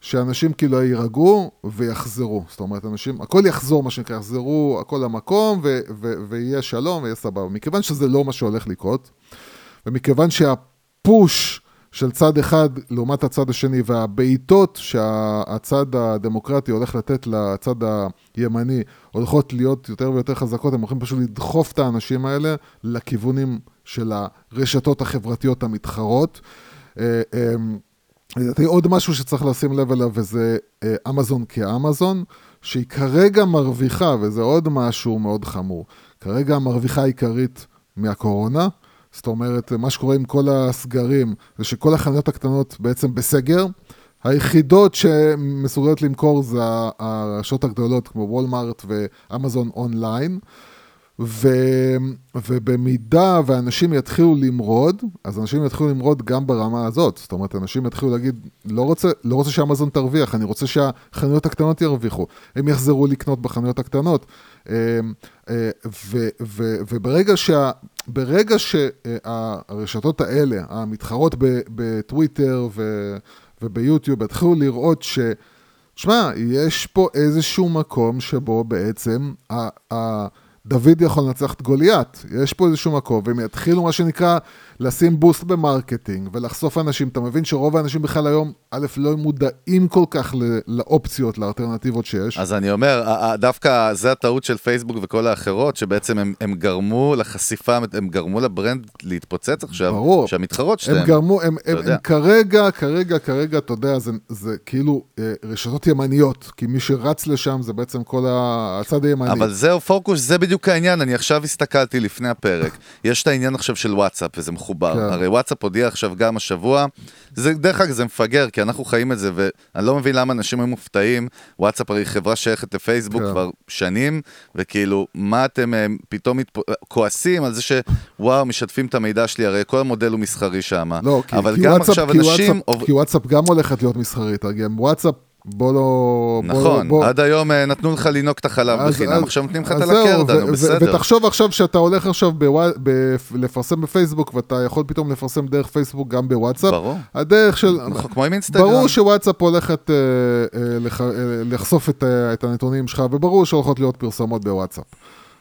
שאנשים כאילו יירגעו ויחזרו. זאת אומרת, אנשים, הכל יחזור, מה שנקרא, יחזרו הכל למקום ו- ו- ויהיה שלום ויהיה סבבה. מכיוון שזה לא מה שהולך לקרות, ומכיוון שהפוש של צד אחד לעומת הצד השני, והבעיטות שהצד הדמוקרטי הולך לתת לצד הימני, הולכות להיות יותר ויותר חזקות, הם הולכים פשוט לדחוף את האנשים האלה לכיוונים של הרשתות החברתיות המתחרות. אה, אה, לדעתי עוד משהו שצריך לשים לב אליו, וזה אה, אמזון כאמזון, שהיא כרגע מרוויחה, וזה עוד משהו מאוד חמור, כרגע המרוויחה העיקרית מהקורונה, זאת אומרת, מה שקורה עם כל הסגרים, זה שכל החנויות הקטנות בעצם בסגר. היחידות שמסוגלות למכור זה הרשתות הגדולות, כמו וולמארט ואמזון אונליין. ו, ובמידה ואנשים יתחילו למרוד, אז אנשים יתחילו למרוד גם ברמה הזאת. זאת אומרת, אנשים יתחילו להגיד, לא רוצה, לא רוצה שאמזון תרוויח, אני רוצה שהחנויות הקטנות ירוויחו. הם יחזרו לקנות בחנויות הקטנות. אה, אה, ו, ו, וברגע שה, ברגע שהרשתות האלה, המתחרות בטוויטר וביוטיוב, יתחילו לראות ש... שמע, יש פה איזשהו מקום שבו בעצם דוד יכול לנצח את גוליית, יש פה איזשהו מקום, והם יתחילו מה שנקרא לשים boost ב marketing ולחשוף אנשים, אתה מבין שרוב האנשים בכלל היום, א', לא מודעים כל כך לאופציות, לאלטרנטיבות שיש. אז אני אומר, דווקא זה הטעות של פייסבוק וכל האחרות, שבעצם הם, הם גרמו לחשיפה, הם גרמו ל brand להתפוצץ עכשיו, ברור. שהמתחרות שלהם, הם גרמו, הם, הם, הם כרגע, כרגע, כרגע, אתה יודע, זה, זה כאילו אה, רשתות ימניות, כי מי שרץ לשם זה בעצם כל הצד הימני. אבל זהו פוקוס, זה בדיוק העניין, אני עכשיו הסתכלתי לפני הפרק, יש את העניין עכשיו של וואטסאפ, וזה מחובר. כן. הרי וואטסאפ הודיע עכשיו גם השבוע, זה, דרך אגב זה מפגר, כי אנחנו חיים את זה, ואני לא מבין למה אנשים היו מופתעים. וואטסאפ הרי חברה שייכת לפייסבוק כן. כבר שנים, וכאילו, מה אתם אה, פתאום מתפ... כועסים על זה שוואו, משתפים את המידע שלי, הרי כל המודל הוא מסחרי שם. לא, כי, אבל כי גם וואטסאפ, עכשיו כי אנשים... וואטסאפ, כי וואטסאפ גם הולכת להיות מסחרית, גם וואטסאפ בוא לא... נכון, בוא, עד היום אה, נתנו לך לינוק את החלב אז, בחינם, אז, עכשיו נותנים לך את הלקרדה, נו בסדר. ותחשוב עכשיו שאתה הולך עכשיו בווא... ב... לפרסם בפייסבוק, ואתה יכול פתאום לפרסם דרך פייסבוק גם בוואטסאפ. ברור. הדרך של... נכון, כמו עם אינסטגרם. ברור שוואטסאפ הולכת אה, אה, לח... אה, לחשוף את, אה, את הנתונים שלך, וברור שהולכות להיות פרסומות בוואטסאפ.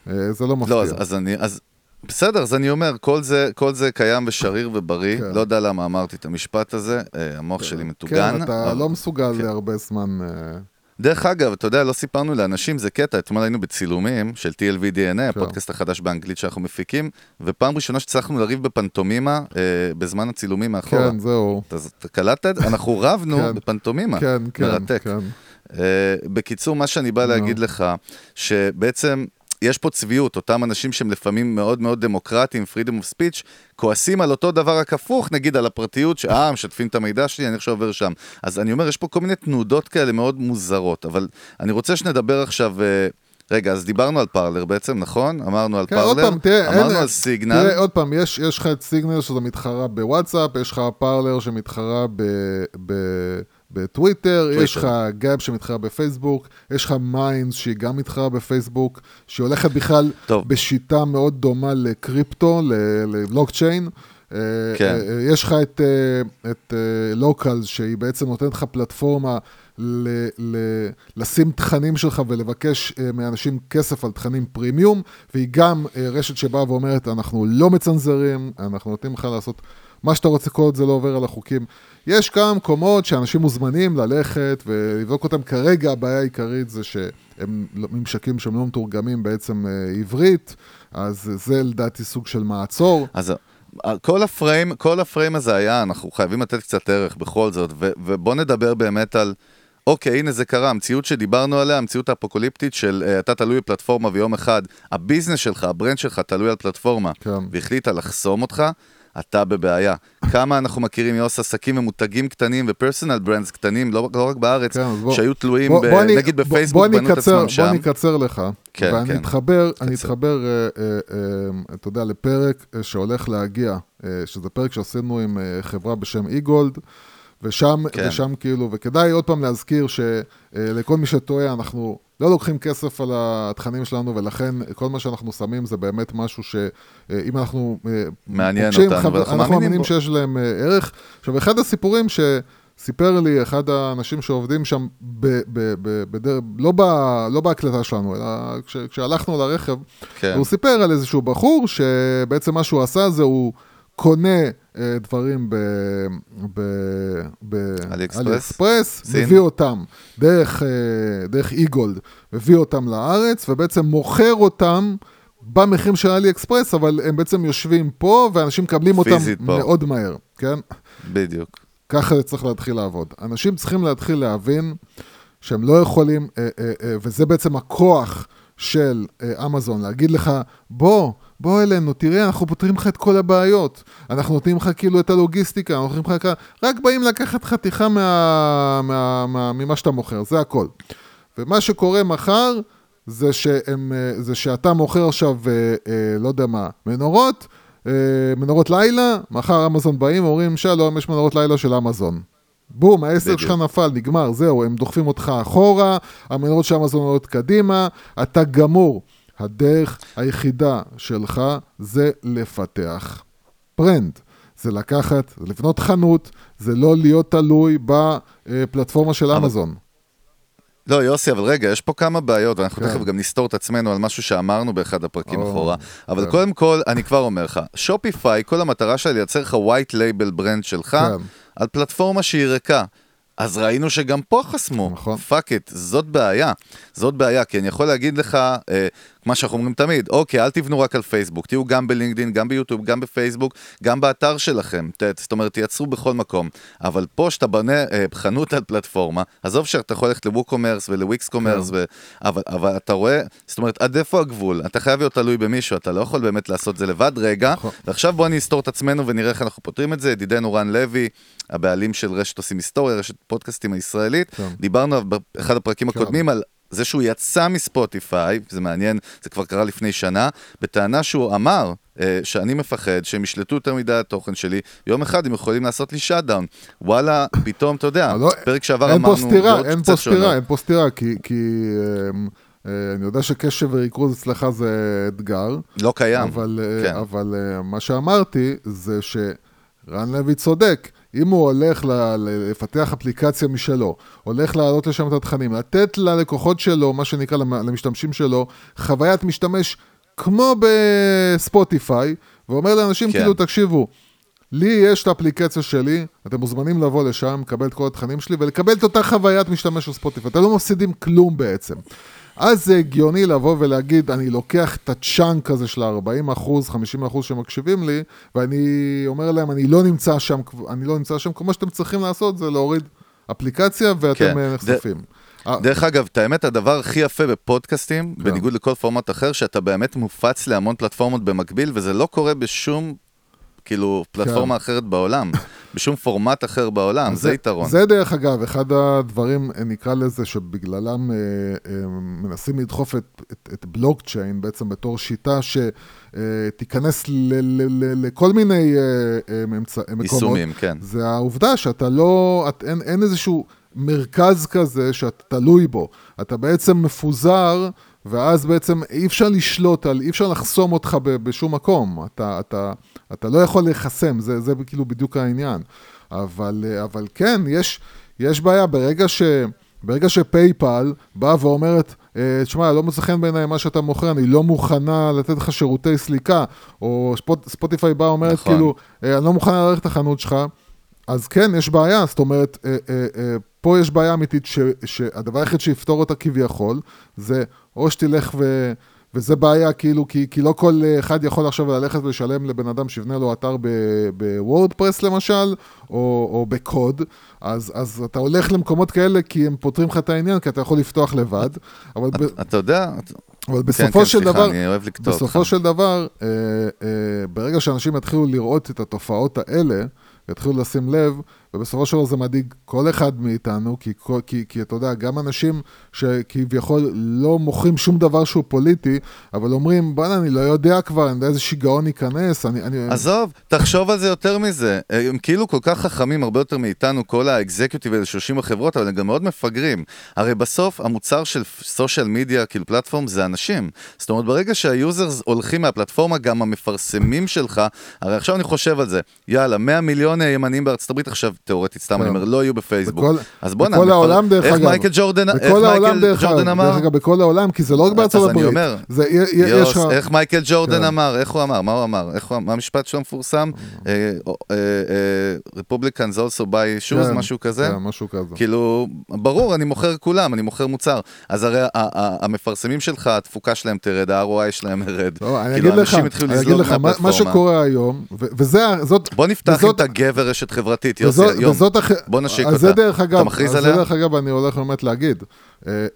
אה, זה לא מפתיע. לא, אז, אז אני... אז... בסדר, אז אני אומר, כל זה, כל זה קיים ושריר ובריא, כן. לא יודע למה אמרתי את המשפט הזה, אה, המוח כן. שלי מטוגן. כן, אתה אבל... לא מסוגל כן. להרבה זמן... אה, דרך אגב, אתה יודע, לא סיפרנו לאנשים, זה קטע, אתמול היינו בצילומים של TLV DNA, כן. הפודקאסט החדש באנגלית שאנחנו מפיקים, ופעם ראשונה שהצלחנו לריב בפנטומימה אה, בזמן הצילומים מאחורה. כן, זהו. אתה, אתה קלטת? אנחנו רבנו כן. בפנטומימה. כן, כן, מרתק. כן. אה, בקיצור, מה שאני בא להגיד לך, שבעצם יש פה צביעות, אותם אנשים שהם לפעמים מאוד מאוד דמוקרטיים, freedom of speech, כועסים על אותו דבר רק הפוך, נגיד על הפרטיות, שאה, משתפים את המידע שלי, אני עכשיו עובר שם. אז אני אומר, יש פה כל מיני תנודות כאלה מאוד מוזרות, אבל אני רוצה שנדבר עכשיו... אה, רגע, אז דיברנו על פרלר בעצם, נכון? אמרנו על כן, פרלר, עוד פעם, תראה, אמרנו אין, על סיגנל. תראה, עוד פעם, יש, יש לך את סיגנל שזה מתחרה בוואטסאפ, יש לך פרלר שמתחרה ב... ב בטוויטר, יש לך גאב שמתחרה בפייסבוק, יש לך מיינס שהיא גם מתחרה בפייסבוק, שהיא הולכת בכלל טוב. בשיטה מאוד דומה לקריפטו, לבלוקצ'יין. אה, כן. אה, יש לך את, אה, את לוקל, שהיא בעצם נותנת לך פלטפורמה ל, ל, לשים תכנים שלך ולבקש מאנשים כסף על תכנים פרימיום, והיא גם רשת שבאה ואומרת, אנחנו לא מצנזרים, אנחנו נותנים לך לעשות מה שאתה רוצה כל עוד זה לא עובר על החוקים. יש כמה מקומות שאנשים מוזמנים ללכת ולבדוק אותם. כרגע הבעיה העיקרית זה שהם לא- ממשקים שהם לא מתורגמים בעצם אה, עברית, אז זה לדעתי סוג של מעצור. אז כל ה frame, כל ה frame הזה היה, אנחנו חייבים לתת קצת ערך בכל זאת, ו- ובוא נדבר באמת על... אוקיי, הנה זה קרה, המציאות שדיברנו עליה, המציאות האפוקוליפטית של אה, אתה תלוי בפלטפורמה ויום אחד ה business שלך, ה brand שלך תלוי על פלטפורמה, כן. והחליטה לחסום אותך, אתה בבעיה. כמה אנחנו מכירים, יוס, עסקים ומותגים קטנים ו personal brands קטנים, לא, לא רק בארץ, כן, בוא, שהיו תלויים, בוא, ב, בוא נגיד בפייסבוק, בוא, בנו את עצמם שם. בוא נקצר לך, כן, ואני כן. אתחבר, אני אתחבר, אה, אה, אה, אתה יודע, לפרק שהולך להגיע, שזה פרק שעשינו עם חברה בשם אי-גולד. ושם, כן. ושם כאילו, וכדאי עוד פעם להזכיר שלכל מי שטועה, אנחנו לא לוקחים כסף על התכנים שלנו, ולכן כל מה שאנחנו שמים זה באמת משהו שאם אנחנו אה, מעניין אותנו, חבר- ואנחנו אנחנו מאמינים מאמינים בו. שיש להם אה, ערך. עכשיו, אחד הסיפורים שסיפר לי אחד האנשים שעובדים שם, ב, ב, ב, בדר... לא, ב, לא בהקלטה שלנו, אלא כש, כשהלכנו לרכב, כן. הוא סיפר על איזשהו בחור שבעצם מה שהוא עשה זה הוא קונה אה, דברים ב... ב... ב... אלי אקספרס? אלי אקספרס, סין? מביא אותם דרך, אה, דרך אי-גולד, מביא אותם לארץ ובעצם מוכר אותם במחירים של אלי אקספרס, אבל הם בעצם יושבים פה ואנשים מקבלים אותם פה. מאוד מהר, כן? בדיוק. ככה זה צריך להתחיל לעבוד. אנשים צריכים להתחיל להבין שהם לא יכולים, אה, וזה בעצם הכוח של אמזון, להגיד לך, בוא, בוא אלינו, תראה, אנחנו פותרים לך את כל הבעיות. אנחנו נותנים לך כאילו את הלוגיסטיקה, אנחנו נותנים לך... כ- רק באים לקחת חתיכה מה, מה, מה, ממה שאתה מוכר, זה הכל. ומה שקורה מחר, זה, שהם, אה, זה שאתה מוכר עכשיו, אה, אה, לא יודע מה, מנורות, מנורות לילה, מחר אמזון באים, אומרים, שלום, יש מנורות לילה של אמזון. בום, העסק. שלך נפל, נגמר, זהו, הם דוחפים אותך אחורה, המנורות של אמזון עולות קדימה, אתה גמור. הדרך היחידה שלך זה לפתח brand. זה לקחת, זה לבנות חנות, זה לא להיות תלוי בפלטפורמה של אמזון. לא, יוסי, אבל רגע, יש פה כמה בעיות, ואנחנו כן. תכף גם נסתור את עצמנו על משהו שאמרנו באחד הפרקים או, אחורה. אבל כן. קודם כל, אני כבר אומר לך, שופיפיי, כל המטרה שלה לייצר לך white label brand שלך, כן. על פלטפורמה שהיא ריקה. אז ראינו שגם פה חסמו. נכון. fuck זאת בעיה. זאת בעיה, כי אני יכול להגיד לך, אה, מה שאנחנו אומרים תמיד, אוקיי, אל תבנו רק על פייסבוק, תהיו גם בלינקדאין, גם ביוטיוב, גם בפייסבוק, גם באתר שלכם. זאת אומרת, תייצרו בכל מקום. אבל פה שאתה בונה אה, חנות על פלטפורמה, עזוב שאתה יכול ללכת לווקומרס ולוויקס קומרס, כן. ו... אבל, אבל אתה רואה, זאת אומרת, עד איפה הגבול? אתה חייב להיות תלוי במישהו, אתה לא יכול באמת לעשות זה לבד רגע. נכון. ועכשיו בוא נסתור את עצמנו ונראה איך אנחנו פותרים את זה. ידידנו רן לוי, הבעלים של רשת עושים היסטוריה, רשת פודקאסטים הישראלית, כן. דיברנו באחד הפרקים כן. הקודמים על זה שהוא יצא מספוטיפיי, זה מעניין, זה כבר קרה לפני שנה, בטענה שהוא אמר אה, שאני מפחד שהם ישלטו יותר מדי התוכן שלי, יום אחד הם יכולים לעשות לי שאט דאון. וואלה, פתאום, אתה יודע, לא- פרק שעבר אין אמרנו, פה סתירה, אין פה סתירה. אין פה סתירה, כי, כי אמ, אה, אני יודע שקשב וריכוז אצלך זה אתגר, לא קיים. אבל, אה, כן. אבל אה, מה שאמרתי זה שרן לוי צודק. אם הוא הולך ל- לפתח אפליקציה משלו, הולך להעלות לשם את התכנים, לתת ללקוחות שלו, מה שנקרא למ- למשתמשים שלו, חוויית משתמש כמו בספוטיפיי, ואומר לאנשים כן. כאילו, תקשיבו, לי יש את האפליקציה שלי, אתם מוזמנים לבוא לשם, לקבל את כל התכנים שלי ולקבל את אותה חוויית משתמש של ספוטיפיי. אתם לא מפסידים כלום בעצם. אז זה הגיוני לבוא ולהגיד, אני לוקח את הצ'אנק הזה של ה-40 אחוז, 50 אחוז שמקשיבים לי, ואני אומר להם, אני לא נמצא שם, אני לא נמצא שם, כמו שאתם צריכים לעשות זה להוריד אפליקציה ואתם כן. אה, נחשפים. אה, דרך אגב, את האמת, הדבר הכי יפה בפודקאסטים, כן. בניגוד לכל פורמט אחר, שאתה באמת מופץ להמון פלטפורמות במקביל, וזה לא קורה בשום, כאילו, פלטפורמה אחרת בעולם. בשום פורמט אחר בעולם, זה יתרון. זה דרך אגב, אחד הדברים, אה, נקרא לזה, שבגללם אה, אה, מנסים לדחוף את, את, את בלוקצ'יין בעצם בתור שיטה שתיכנס ל, ל, ל, לכל מיני אה, אה, אמצע, מקומות. יישומים, כן. זה העובדה שאתה לא, את, אין, אין איזשהו מרכז כזה שאתה תלוי בו. אתה בעצם מפוזר, ואז בעצם אי אפשר לשלוט על, אי אפשר לחסום אותך ב, בשום מקום. אתה, אתה, אתה לא יכול להיחסם, זה, זה כאילו בדיוק העניין. אבל, אבל כן, יש, יש בעיה ברגע ש... ברגע שפייפל באה ואומרת, אה, תשמע, לא מוצא חן בעיניי מה שאתה מוכר, אני לא מוכנה לתת לך שירותי סליקה, או ספוט, ספוטיפיי באה ואומרת, נכון. כאילו, אה, אני לא מוכנה ללכת לחנות שלך, אז כן, יש בעיה, זאת אומרת, אה, אה, אה, פה יש בעיה אמיתית ש, שהדבר היחיד שיפתור אותה כביכול, זה או שתלך ו... וזה בעיה, כאילו, כי, כי לא כל אחד יכול עכשיו ללכת ולשלם לבן אדם שיבנה לו אתר בוורדפרס למשל, או, או בקוד, אז, אז אתה הולך למקומות כאלה כי הם פותרים לך את העניין, כי אתה יכול לפתוח לבד, אבל, ב, אתה יודע, אבל כן, בסופו כן, של סליחה, דבר, אני אוהב לקטוע אותך. בסופו של דבר, אה, אה, ברגע שאנשים יתחילו לראות את התופעות האלה, יתחילו לשים לב, ובסופו של דבר זה מדאיג כל אחד מאיתנו, כי, כי, כי אתה יודע, גם אנשים שכביכול לא מוכרים שום דבר שהוא פוליטי, אבל אומרים, בוא'נה, אני לא יודע כבר, אני יודע איזה שיגעון ייכנס, אני... אני עזוב, תחשוב על זה יותר מזה. הם כאילו כל כך חכמים הרבה יותר מאיתנו, כל האקזקיוטיב האלה שיושבים בחברות, אבל הם גם מאוד מפגרים. הרי בסוף המוצר של social media, כאילו platform, זה אנשים. זאת אומרת, ברגע שה users הולכים מהפלטפורמה, גם המפרסמים שלך, הרי עכשיו אני חושב על זה, יאללה, 100 מיליון ימנים בארצות הברית עכשיו, תיאורטית, סתם אני אומר, לא יהיו בפייסבוק. אז בוא'נה, בכל מפר- העולם, דרך איך אגב. מייקל ג'ורדן, איך מייקל אמר? דרך אגב, בכל העולם, כי זה לא רק בארצות אז אני הברית. אומר. איך מייקל ג'ורדן כן. אמר? איך הוא אמר? מה הוא אמר? מה המשפט שלו מפורסם? רפובליקאנס also buy shoes, כן, משהו כזה? כן, משהו כזה. כאילו, ברור, אני מוכר כולם, אני מוכר מוצר. אז הרי המפרסמים שלך, התפוקה שלהם תרד, ה-ROI שלהם ירד. לא, כאילו, אנשים התחילו אני אגיד לזלוג לך, מה- מהפלטפורמה. שקורה היום, וזה. בוא נפתח את הגבר רשת חברתית, יוסי, וזאת- היום. וזאת הח... בוא נשיק אז אותה. זה דרך אגב, אתה מכריז עליה? זה דרך אגב, אני הולך באמת להגיד. אה,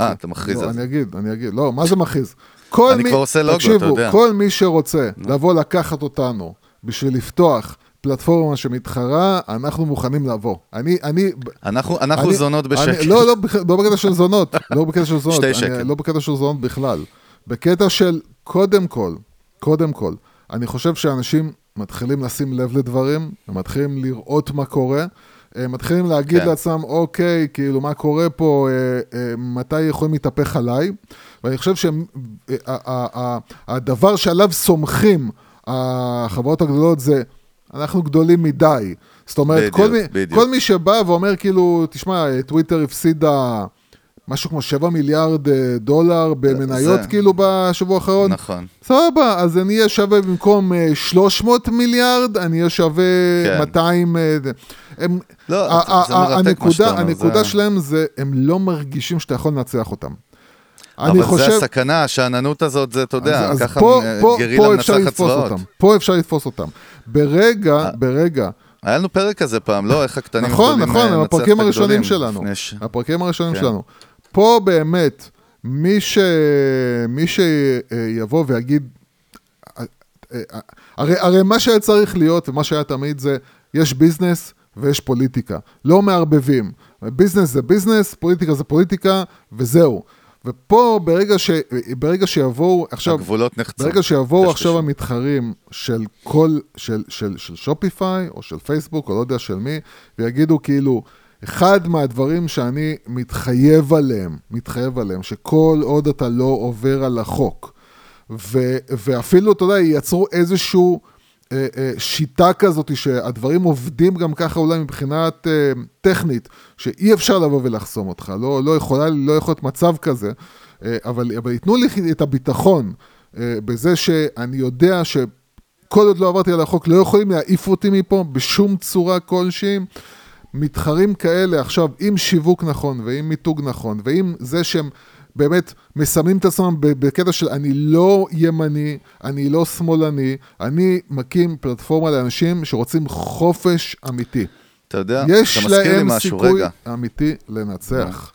אה, אתה מכריז לא, על זה. אני אגיד, אני אגיד. לא, מה זה מכריז? כל אני מי- כבר עושה לוגו, אתה יודע. כל מי שרוצה לבוא לקחת אותנו בשביל לפתוח פלטפורמה שמתחרה, אנחנו מוכנים לבוא. אני, אני... אנחנו אנחנו אני- זונות אני- בשקל. לא, לא, לא בקטע של זונות, לא בקטע של זונות, שתי שקל. לא בקטע של זונות בכלל. בקטע של, קודם כל, קודם כל, אני חושב שאנשים מתחילים לשים לב לדברים, מתחילים לראות מה קורה, מתחילים להגיד כן. לעצמם, אוקיי, כאילו, מה קורה פה, אה, אה, מתי יכולים להתהפך עליי? ואני חושב שהדבר שעליו סומכים החברות הגדולות זה, אנחנו גדולים מדי. זאת אומרת, בדיוק, כל, מי, בדיוק. כל מי שבא ואומר, כאילו, תשמע, טוויטר הפסידה משהו כמו 7 מיליארד אה, דולר במניות, זה- כאילו, בשבוע האחרון. נכון. סבבה, אז אני אהיה שווה במקום אה, 300 מיליארד, אני אהיה שווה כן. 200... אה. הם, לא, זה מרתק מה שאתה אומר, הנקודה זה- שלהם זה, הם לא מרגישים שאתה יכול לנצח אותם. אני אבל חושב... זה הסכנה, השאננות הזאת, זה, אתה יודע, אז, ככה פה, אה, פה, גרילה פה אפשר מנצחת לתפוס צבאות. אותם. פה אפשר לתפוס אותם. ברגע, אה, ברגע, היה לנו פרק כזה פעם, לא? איך הקטנים נכון, יכולים נכון, אה, הפרקים הראשונים שלנו. הפרקים הראשונים כן. שלנו. פה באמת, מי, ש... מי שיבוא ויגיד, הרי, הרי מה שהיה צריך להיות, ומה שהיה תמיד זה, יש ביזנס ויש פוליטיקה. לא מערבבים. ביזנס זה ביזנס, פוליטיקה זה פוליטיקה, וזהו. ופה, ברגע, ש... ברגע שיבואו, עכשיו, הגבולות נחצו. ברגע שיבואו תשתשו. עכשיו המתחרים של כל, של, של, של שופיפיי, או של פייסבוק, או לא יודע של מי, ויגידו כאילו, אחד מהדברים שאני מתחייב עליהם, מתחייב עליהם, שכל עוד אתה לא עובר על החוק, ו, ואפילו, אתה יודע, ייצרו איזשהו אה, אה, שיטה כזאת, שהדברים עובדים גם ככה אולי מבחינת אה, טכנית, שאי אפשר לבוא ולחסום אותך, לא, לא, יכולה, לא יכול להיות מצב כזה, אבל, אבל ייתנו לי את הביטחון בזה שאני יודע שכל עוד לא עברתי על החוק, לא יכולים להעיף אותי מפה בשום צורה כלשהי. מתחרים כאלה עכשיו עם שיווק נכון ועם מיתוג נכון ועם זה שהם באמת מסמנים את עצמם בקטע של אני לא ימני, אני לא שמאלני, אני מקים פלטפורמה לאנשים שרוצים חופש אמיתי. אתה יודע, יש אתה מזכיר לי להם משהו, סיכוי רגע. אמיתי לנצח.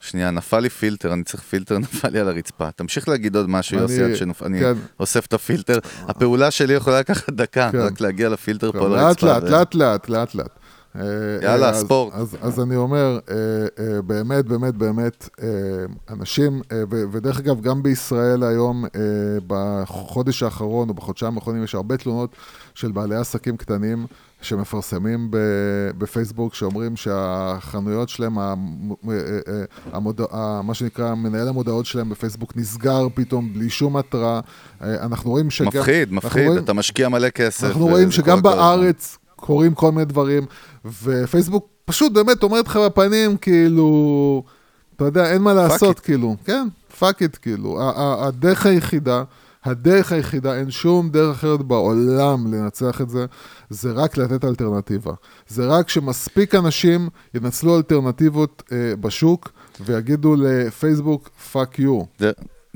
שנייה, נפל לי פילטר, אני צריך פילטר, נפל לי על הרצפה. תמשיך להגיד עוד משהו, אני- יוסי, עד שאני כן. אוסף את הפילטר. הפעולה שלי יכולה לקחת דקה, כן. רק להגיע לפילטר פה לאט לרצפה. לאט, ו- לאט לאט, לאט לאט. אה, יאללה, אז- ספורט. אז, אז אני אומר, אה, אה, באמת, באמת, באמת, אנשים, ו- ודרך אגב, גם בישראל היום, בחודש האחרון או בחודשיים האחרונים, יש הרבה תלונות של בעלי עסקים קטנים שמפרסמים בפייסבוק, שאומרים שהחנויות שלהם, המ- אה, אה, המוד... ה- מה שנקרא, מנהל המודעות שלהם בפייסבוק נסגר פתאום בלי שום התראה. אה, אנחנו רואים שגם... מפחיד, מפחיד, רואים- אתה משקיע מלא כסף. אנחנו רואים שגם. בארץ קורים כל מיני דברים, ופייסבוק פשוט באמת אומרת לך בפנים, כאילו, אתה יודע, אין מה לעשות, it. כאילו, כן, fuck it, כאילו. הדרך היחידה, הדרך היחידה, אין שום דרך אחרת בעולם לנצח את זה, זה רק לתת אלטרנטיבה. זה רק שמספיק אנשים ינצלו אלטרנטיבות אה, בשוק ויגידו לפייסבוק, fuck you.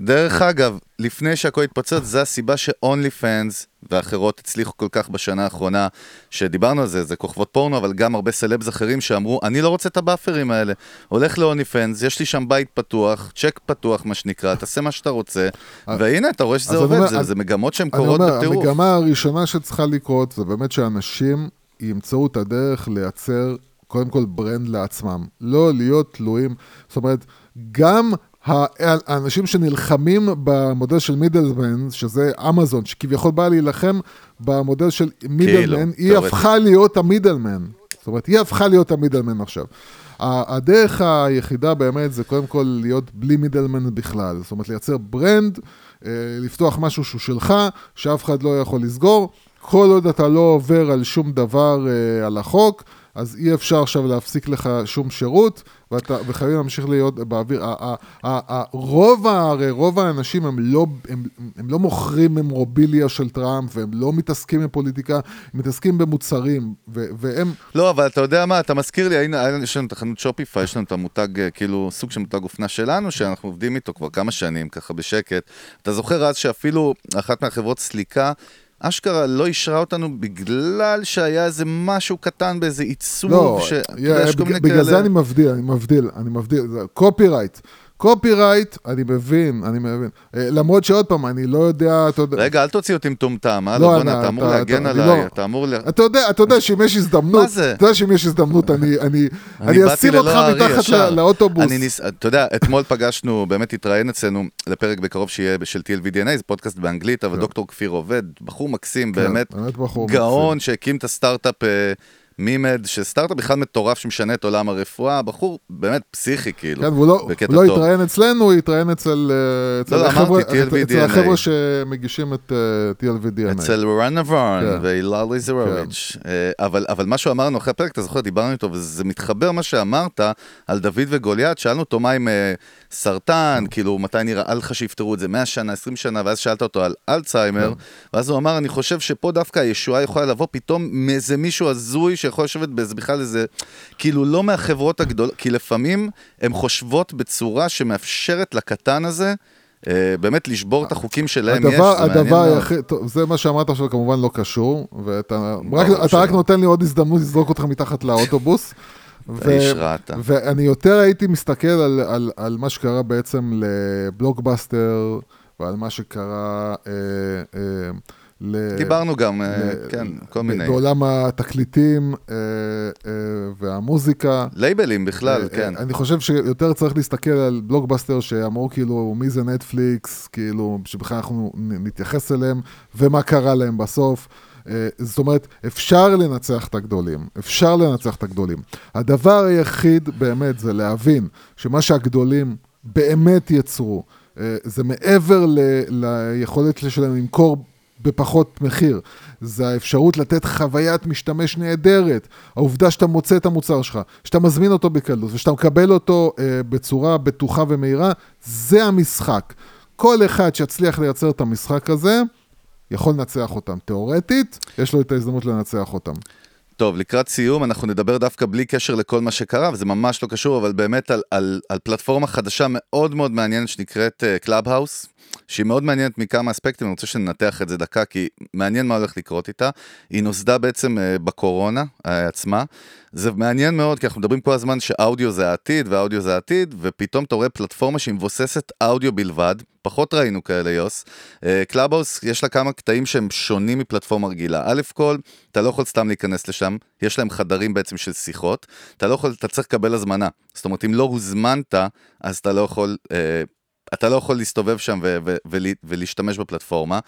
דרך אגב, לפני שהכל התפוצץ, זה הסיבה ש-OnlyFans ואחרות הצליחו כל כך בשנה האחרונה, שדיברנו על זה, זה כוכבות פורנו, אבל גם הרבה סלבס אחרים שאמרו, אני לא רוצה את ה bufferים האלה. הולך ל-OnlyFans, יש לי שם בית פתוח, צ'ק פתוח, מה שנקרא, תעשה מה שאתה רוצה, והנה, אתה רואה שזה אני עובד, אומר, זה, אני- זה מגמות שהן אני קורות אומר, בטירוף. המגמה הראשונה שצריכה לקרות זה באמת שאנשים ימצאו את הדרך לייצר קודם כל brand לעצמם. לא להיות תלויים, זאת אומרת, גם האנשים שנלחמים במודל של middleman, שזה אמזון, שכביכול באה להילחם במודל של middleman, היא. הפכה להיות ה middleman. זאת אומרת, היא הפכה להיות ה middleman עכשיו. הדרך היחידה באמת זה קודם כל להיות בלי middleman בכלל. זאת אומרת, לייצר brand, אה, לפתוח משהו שהוא שלך, שאף אחד לא יכול לסגור. כל עוד אתה לא עובר על שום דבר אה, על החוק, אז אי אפשר עכשיו להפסיק לך שום שירות, ואתה, וחייבים להמשיך להיות באוויר. רוב, הרי רוב האנשים הם לא, הם, הם לא מוכרים ממורביליה של טראמפ, והם לא מתעסקים בפוליטיקה, הם מתעסקים במוצרים, ו, והם... לא, אבל אתה יודע מה, אתה מזכיר לי, היה- יש לנו את החנות שופיפיי, יש לנו את המותג, אה, כאילו, סוג של מותג אופנה שלנו, שאנחנו עובדים איתו כבר כמה שנים, ככה בשקט. אתה זוכר אז שאפילו אחת מהחברות סליקה, אשכרה לא אישרה אותנו בגלל שהיה איזה משהו קטן באיזה עיצוב, לא, ש... יש כל בג- בגלל כאלה- זה אני מבדיל, אני מבדיל, אני מבדיל, copyright. copyright, אני מבין, אני מבין. אה, למרות שעוד פעם, אני לא יודע, אתה יודע... רגע, אל תוציא אותי מטומטם, אה? לא, אתה אמור להגן עליי, לא- אתה אמור... ל- אתה יודע, אתה יודע שאם יש הזדמנות, מה זה? אתה יודע שאם יש הזדמנות, אני, אני, אני באתי אשים אותך מתחת לאוטובוס. אתה יודע, אתמול פגשנו, באמת התראיין אצלנו לפרק בקרוב שיהיה של TLVDNA, זה פודקאסט באנגלית, אבל דוקטור כפיר עובד, בחור מקסים, כן, באמת גאון שהקים את הסטארט-אפ אה, מימד, שסטארט-אפ בכלל מטורף שמשנה את עולם הרפואה, בחור באמת פסיכי כאילו, כן, והוא לא, בקטע הוא לא טוב. התראיין אצלנו, הוא התראיין אצל, אה, אצל לא, החבר'ה- אמרתי, TLV אצל. החבר'ה שמגישים את אה, TLV-DNA. אצל רנה ורן כן. והילה ליזרוביץ'. אה, אבל, אבל מה שהוא אמרנו אחרי הפרק, אתה זוכר, דיברנו איתו, וזה מתחבר מה שאמרת על דוד וגוליית, שאלנו אותו מה עם אה, סרטן, כאילו, מתי נראה לך שיפתרו את זה, 100 שנה, 20 שנה, ואז שאלת אותו על אלצהיימר, ואז הוא אמר, אני חושב שפה דווקא הישועה יכולה לבוא פתאום מאיזה מישהו הזוי שיכול לשבת באיזה בכלל איזה, כאילו לא מהחברות הגדולות, כי לפעמים הן חושבות בצורה שמאפשרת לקטן הזה, אה, באמת לשבור את החוקים שלהם יש, הדבר, זה מעניין הדבר. היחיד, טוב, זה מה שאמרת עכשיו כמובן לא קשור, ואתה רק, ברור אתה. רק נותן לי עוד הזדמנות לזרוק אותך מתחת לאוטובוס. ו-. ואני יותר הייתי מסתכל על, על, על מה שקרה בעצם לבלוקבאסטר, ועל מה שקרה אה, אה, ל... דיברנו גם, אה, ל- כן, כל מיני. בעולם התקליטים אה, אה, והמוזיקה. לייבלים בכלל, אה, כן. אני חושב שיותר צריך להסתכל על בלוקבאסטר שאמרו כאילו מי זה נטפליקס, כאילו שבכלל אנחנו נתייחס אליהם, ומה קרה להם בסוף. אה, זאת אומרת, אפשר לנצח את הגדולים, אפשר לנצח את הגדולים. הדבר היחיד באמת זה להבין שמה שהגדולים באמת יצרו, אה, זה מעבר ל- ליכולת שלהם למכור בפחות מחיר. זה האפשרות לתת חוויית משתמש נהדרת. העובדה שאתה מוצא את המוצר שלך, שאתה מזמין אותו בקלות ושאתה מקבל אותו אה, בצורה בטוחה ומהירה, זה המשחק. כל אחד שיצליח לייצר את המשחק הזה, יכול לנצח אותם. תיאורטית, יש לו את ההזדמנות לנצח אותם. טוב, לקראת סיום, אנחנו נדבר דווקא בלי קשר לכל מה שקרה, וזה ממש לא קשור, אבל באמת על, על, על פלטפורמה חדשה מאוד מאוד מעניינת שנקראת קלאב-האוס, שהיא מאוד מעניינת מכמה אספקטים, אני רוצה שננתח את זה דקה, כי מעניין מה הולך לקרות איתה. היא נוסדה בעצם אה, בקורונה אה, עצמה. זה מעניין מאוד, כי אנחנו מדברים כל הזמן שאודיו זה העתיד, ואודיו זה העתיד, ופתאום אתה רואה פלטפורמה שהיא מבוססת אודיו בלבד, פחות ראינו כאלה, יוס. קלאבהאוס, יש לה כמה קטעים שהם שונים מפלטפורמה רגילה. א' כל, אתה לא יכול סתם להיכנס לשם, יש להם חדרים בעצם של שיחות, אתה לא יכול, אתה צריך לקבל הזמנה. זאת אומרת, אם לא הוזמנת, אז אתה לא יכול... אה, אתה לא יכול להסתובב שם ו- ו- ול- ולהשתמש בפלטפורמה.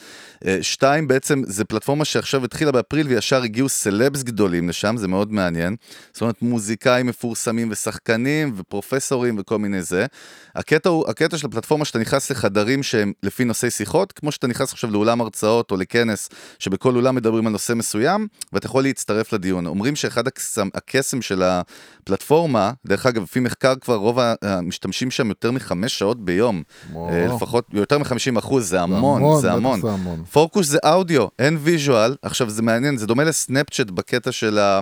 אה, שתיים, בעצם, זה פלטפורמה שעכשיו התחילה באפריל וישר הגיעו סלבס גדולים לשם, זה מאוד מעניין. זאת אומרת, מוזיקאים מפורסמים ושחקנים ופרופסורים וכל מיני זה. הקטע הוא, הקטע של הפלטפורמה שאתה נכנס לחדרים שהם לפי נושאי שיחות, כמו שאתה נכנס עכשיו לאולם הרצאות או לכנס, שבכל אולם מדברים על נושא מסוים, ואתה יכול להצטרף לדיון. אומרים שאחד הקסם, הקסם של הפלטפורמה, דרך אגב, לפי מחקר כבר רוב המשתמשים שם יותר מחמש שעות ביום. אה, לפחות יותר מ-50 אחוז, זה המון, זה המון. פוקוס זה אודיו, אין visual. עכשיו זה מעניין, זה דומה לסנאפצ'אט בקטע של ה...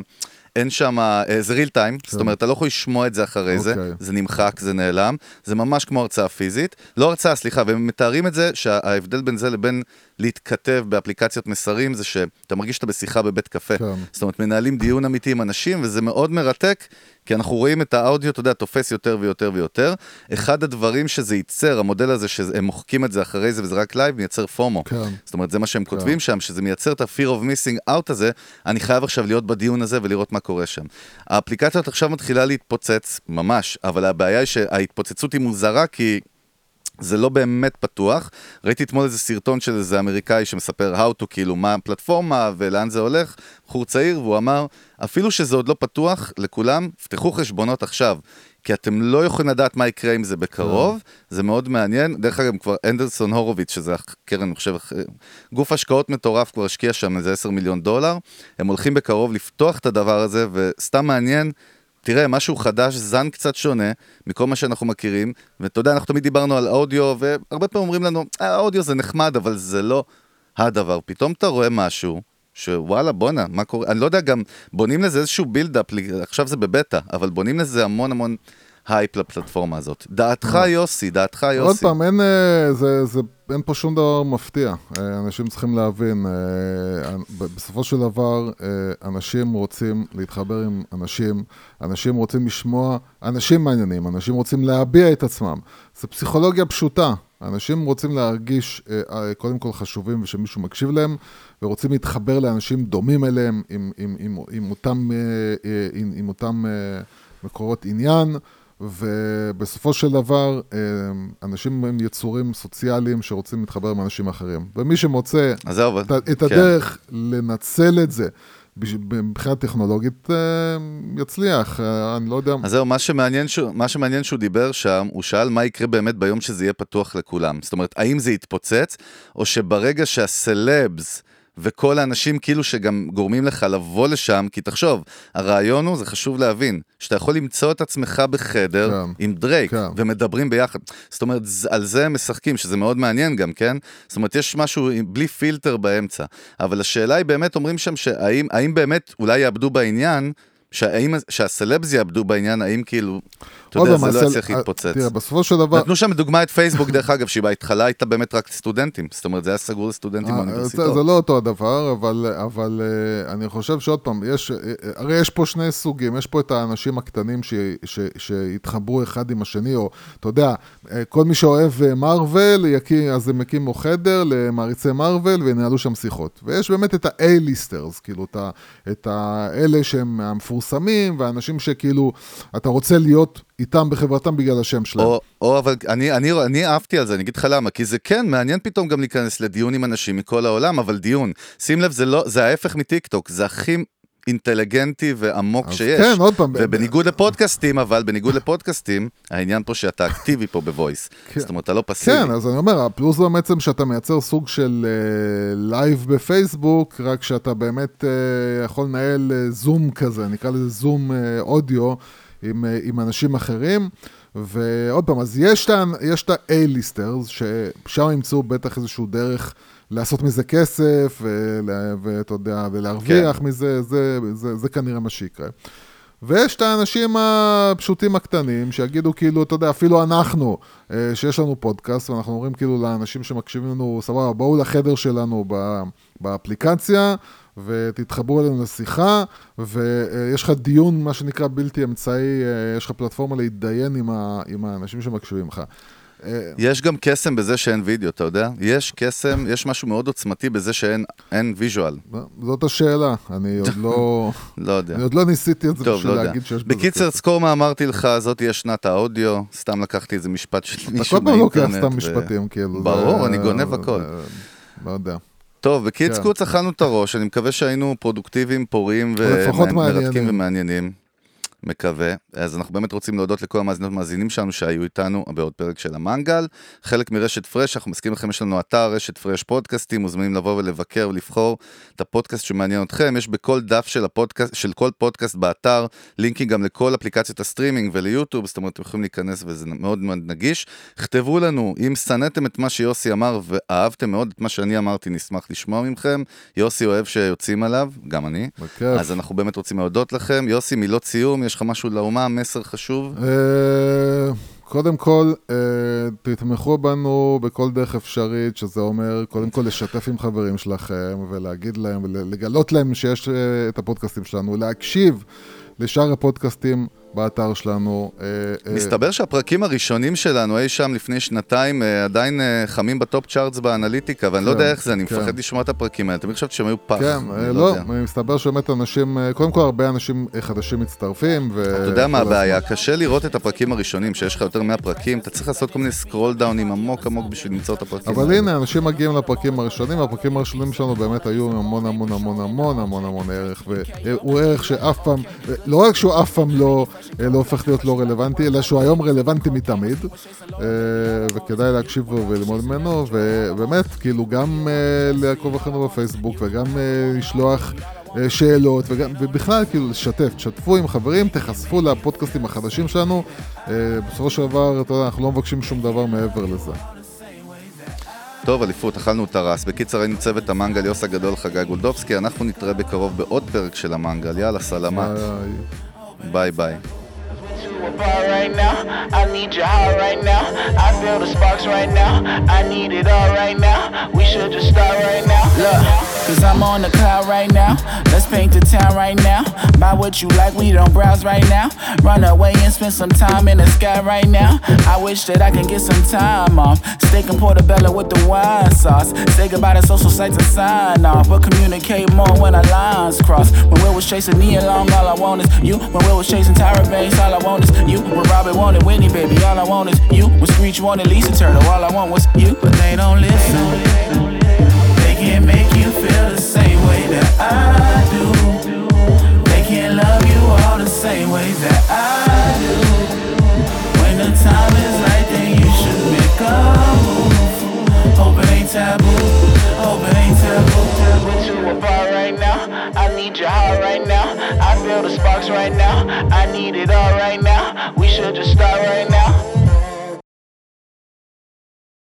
אין שם, אה, זה real time, זאת אומרת, אתה לא יכול לשמוע את זה אחרי זה, אוקיי. זה נמחק, זה נעלם, זה ממש כמו הרצאה פיזית. לא הרצאה, סליחה, והם מתארים את זה שההבדל בין זה לבין להתכתב באפליקציות מסרים, זה שאתה מרגיש שאתה בשיחה בבית קפה. כן. זאת אומרת, מנהלים דיון אמיתי עם אנשים, וזה מאוד מרתק, כי אנחנו רואים את האודיו, אתה יודע, תופס יותר ויותר ויותר. אחד הדברים שזה ייצר, המודל הזה, שהם מוחקים את זה אחרי זה וזה רק לייב, מייצר FOMO. כן. זאת אומרת, זה מה שהם כותבים שם, שזה מייצר את ה-fear of missing out הזה, אני חייב עכשיו להיות בדיון הזה ולראות מה קורה שם. האפליקציה הזאת עכשיו מתחילה להתפוצץ, ממש, אבל הבעיה היא שההתפוצצות היא מוזרה, כי... זה לא באמת פתוח. ראיתי אתמול איזה סרטון של איזה אמריקאי שמספר how to, כאילו, מה הפלטפורמה ולאן זה הולך, בחור צעיר, והוא אמר, אפילו שזה עוד לא פתוח לכולם, פתחו חשבונות עכשיו. כי אתם לא יכולים לדעת מה יקרה עם זה בקרוב, זה מאוד מעניין. דרך אגב, כבר אנדרסון הורוביץ, שזה הקרן, אני חושב, גוף השקעות מטורף, כבר השקיע שם איזה 10 מיליון דולר. הם הולכים בקרוב לפתוח את הדבר הזה, וסתם מעניין. תראה, משהו חדש, זן קצת שונה מכל מה שאנחנו מכירים, ואתה יודע, אנחנו תמיד דיברנו על אודיו, והרבה פעמים אומרים לנו, "אה, האודיו זה נחמד, אבל זה לא הדבר. פתאום אתה רואה משהו, שוואלה, בואנה, מה קורה? אני לא יודע, גם בונים לזה איזשהו buildup, עכשיו זה בבטא, אבל בונים לזה המון המון הייפ לפלטפורמה הזאת. דעתך, יוסי, דעתך, יוסי. עוד פעם, אין, אה, זה, זה, אין פה שום דבר מפתיע. אה, אנשים צריכים להבין, אה, בסופו של דבר, אנשים רוצים להתחבר עם אנשים, אנשים רוצים לשמוע, אנשים מעניינים, אנשים רוצים להביע את עצמם. זו פסיכולוגיה פשוטה. אנשים רוצים להרגיש קודם כל חשובים ושמישהו מקשיב להם, ורוצים להתחבר לאנשים דומים אליהם, עם, עם, עם, עם אותם, עם, עם אותם מקורות עניין. ובסופו של דבר, אה, אנשים הם יצורים סוציאליים שרוצים להתחבר עם אנשים אחרים. ומי שמוצא את, את כן. הדרך לנצל את זה מבחינה טכנולוגית, אה, יצליח. אה, אני לא יודע... אז זהו, מה שמעניין, שהוא, מה שמעניין שהוא דיבר שם, הוא שאל מה יקרה באמת ביום שזה יהיה פתוח לכולם. זאת אומרת, האם זה יתפוצץ, או שברגע שהסלבס וכל האנשים כאילו שגם גורמים לך לבוא לשם, כי תחשוב, הרעיון הוא, זה חשוב להבין, שאתה יכול למצוא את עצמך בחדר כן. עם דרייק, כן. ומדברים ביחד. זאת אומרת, על זה הם משחקים, שזה מאוד מעניין גם, כן? זאת אומרת, יש משהו בלי פילטר באמצע. אבל השאלה היא באמת, אומרים שם, שהאם האם באמת אולי יאבדו בעניין, שהאם, שהסלבס יאבדו בעניין, האם כאילו, אתה יודע, זה לא יצליח אה, להתפוצץ. תראה, בסופו של דבר... נתנו שם דוגמא את פייסבוק, דרך אגב, שהיא בהתחלה הייתה באמת רק סטודנטים. זאת אומרת, זה היה סגור לסטודנטים אה, באוניברסיטאות. זה לא אותו הדבר, אבל, אה, אני חושב שעוד פעם, יש, הרי יש פה שני סוגים, יש פה את האנשים הקטנים שהתחברו אחד עם השני, או אתה יודע, כל מי שאוהב מארוול, אז הם יקימו חדר למעריצי מארוול וינהלו שם שיחות. ויש באמת את ה-A-ליסטרס, כאילו, את האלה שהם המפורסמים, והאנשים שכאילו, אתה רוצה להיות איתם בחברתם בגלל השם שלהם. או, או אבל אני, אני, אני אהבתי על זה, אני אגיד לך למה, כי זה כן, מעניין פתאום גם להיכנס לדיון עם אנשים מכל העולם, אבל דיון, שים לב, זה לא, זה ההפך מטיקטוק, זה הכי אינטליגנטי ועמוק אז שיש. כן, עוד פעם, ובניגוד לפודקאסטים, אבל בניגוד לפודקאסטים, העניין פה שאתה אקטיבי פה בוויס. כן. זאת אומרת, אתה לא פסיבי. כן, אז אני אומר, הפלוס הוא בעצם שאתה מייצר סוג של לייב בפייסבוק, רק שאתה באמת אה, יכול לנהל אה, זום כזה, נקרא לזה זום אודיו עם, אה, עם אנשים אחרים. ועוד פעם, אז יש את ה- יש את ה- A-listers, ששם ימצאו בטח איזשהו דרך לעשות מזה כסף, ואתה יודע, ולהרוויח כן. מזה, זה, זה, זה כנראה מה שיקרה. ויש את האנשים הפשוטים הקטנים, שיגידו כאילו, אתה יודע, אפילו אנחנו, אה, שיש לנו פודקאסט, ואנחנו אומרים כאילו לאנשים שמקשיבים לנו, סבבה, בואו לחדר שלנו באפליקציה, ותתחברו אלינו לשיחה, ויש לך דיון, מה שנקרא, בלתי אמצעי, אה, יש לך פלטפורמה להתדיין עם, ה- עם האנשים שמקשיבים לך. אה, יש גם קסם בזה שאין וידאו, אתה יודע? יש קסם, יש משהו מאוד עוצמתי בזה שאין אין visual. זאת השאלה, אני עוד לא, לא יודע. אני עוד לא ניסיתי את זה בשביל לא. להגיד שיש בזה בקיצר, כסף. זכור מה אמרתי לך, זאת תהיה שנת האודיו, סתם לקחתי איזה משפט של אתה מישהו כל פעם לוקח באינטרנט. סתם משפטים, כאילו. ברור, אני גונב הכל. זה- לא יודע. טוב, בקיץ כן. קוץ אכלנו את הראש, אני מקווה שהיינו פרודוקטיביים, פוריים ומרתקים מעניינים. ומעניינים. מקווה. אז אנחנו באמת רוצים להודות לכל המאזינות והמאזינים שלנו שהיו איתנו בעוד פרק של המנגל. חלק מרשת פרש, אנחנו מזכירים לכם, יש לנו אתר, רשת פרש פודקאסטים, מוזמנים לבוא ולבקר ולבחור את הפודקאסט שמעניין אתכם. יש בכל דף של, הפודקאסט, של כל פודקאסט באתר, לינקים גם לכל אפליקציות הסטרימינג וליוטיוב, זאת אומרת, אתם יכולים להיכנס וזה מאוד מאוד נגיש. כתבו לנו, אם שנאתם את מה שיוסי אמר ואהבתם מאוד את מה שאני אמרתי, נשמח לשמוע מכם. יוסי אוהב שיוצאים עליו, גם אני. בכיף. אז אנחנו באמת רוצים להודות לכם. יוסי, מילות סיום, יש לך משהו לאומה, מסר חשוב? אה, קודם כל, אה, תתמכו בנו בכל דרך אפשרית, שזה אומר, קודם כל לשתף עם חברים שלכם, ולהגיד להם, ולגלות להם שיש אה, את הפודקאסטים שלנו, להקשיב לשאר הפודקאסטים באתר שלנו. אה, אה, מסתבר שהפרקים הראשונים שלנו אי שם לפני שנתיים אה, עדיין חמים ב top charts באנליטיקה, ואני לא כן, יודע איך זה, אני כן. מפחד לשמוע את הפרקים האלה. תמיד חשבתי שהם היו פח. כן, לא, יודע. מסתבר שבאמת אנשים, קודם כל הרבה אנשים חדשים מצטרפים. ו- אתה יודע מה. הבעיה? קשה לראות את הפרקים הראשונים, שיש לך יותר מ-100 פרקים, אתה צריך לעשות כל מיני scroll down ים עמוק עמוק בשביל למצוא את הפרקים אבל. הנה, אנשים מגיעים לפרקים הראשונים, והפרקים הראשונים שלנו באמת היו המון המון המון המון המון המון ערך, והוא ערך שאף פעם, לא רק שהוא אף פעם לא, לא הופך להיות לא רלוונטי, אלא שהוא היום רלוונטי מתמיד, אה, וכדאי להקשיב לו וללמוד ממנו, ובאמת, כאילו, גם אה, לעקוב אחרינו בפייסבוק, וגם אה, לשלוח... אה, שאלות, וגם, ובכלל, כאילו, לשתף, תשתפו עם חברים, תיחשפו לפודקאסטים החדשים שלנו. אה, בסופו של דבר, אתה יודע, אנחנו לא מבקשים שום דבר מעבר לזה. טוב, אליפות, אכלנו את הרס. בקיצר, היינו צוות המנגל יוס הגדול, חגי גולדובסקי, אנחנו נתראה בקרוב בעוד פרק של המנגל. יאללה, סלמת. אה, ביי ביי. We cause I'm on the cloud right now. Let's paint the town right now. Buy what you like, we don't browse right now. Run away and spend some time in the sky right now. I wish that I can get some time off. Steak and portobello with the wine sauce. Say goodbye to social sites and sign off. But communicate more when our lines cross. When Will was chasing Nia Long, all I want is you. When Will was chasing Tyra Banks, all I want is you. When Robert wanted Whitney, baby, all I want is you. When Screech wanted Lisa Turtle, all I want was you. But they don't listen. They can't make you feel the same way that I do. They can't love you all the same way that I do. When the time is right, then you should make a move. Hope it ain't taboo. Hope it ain't taboo. We're too apart right now. I need your heart right now. Feel the sparks right now. I need it all right now. We should just start right now.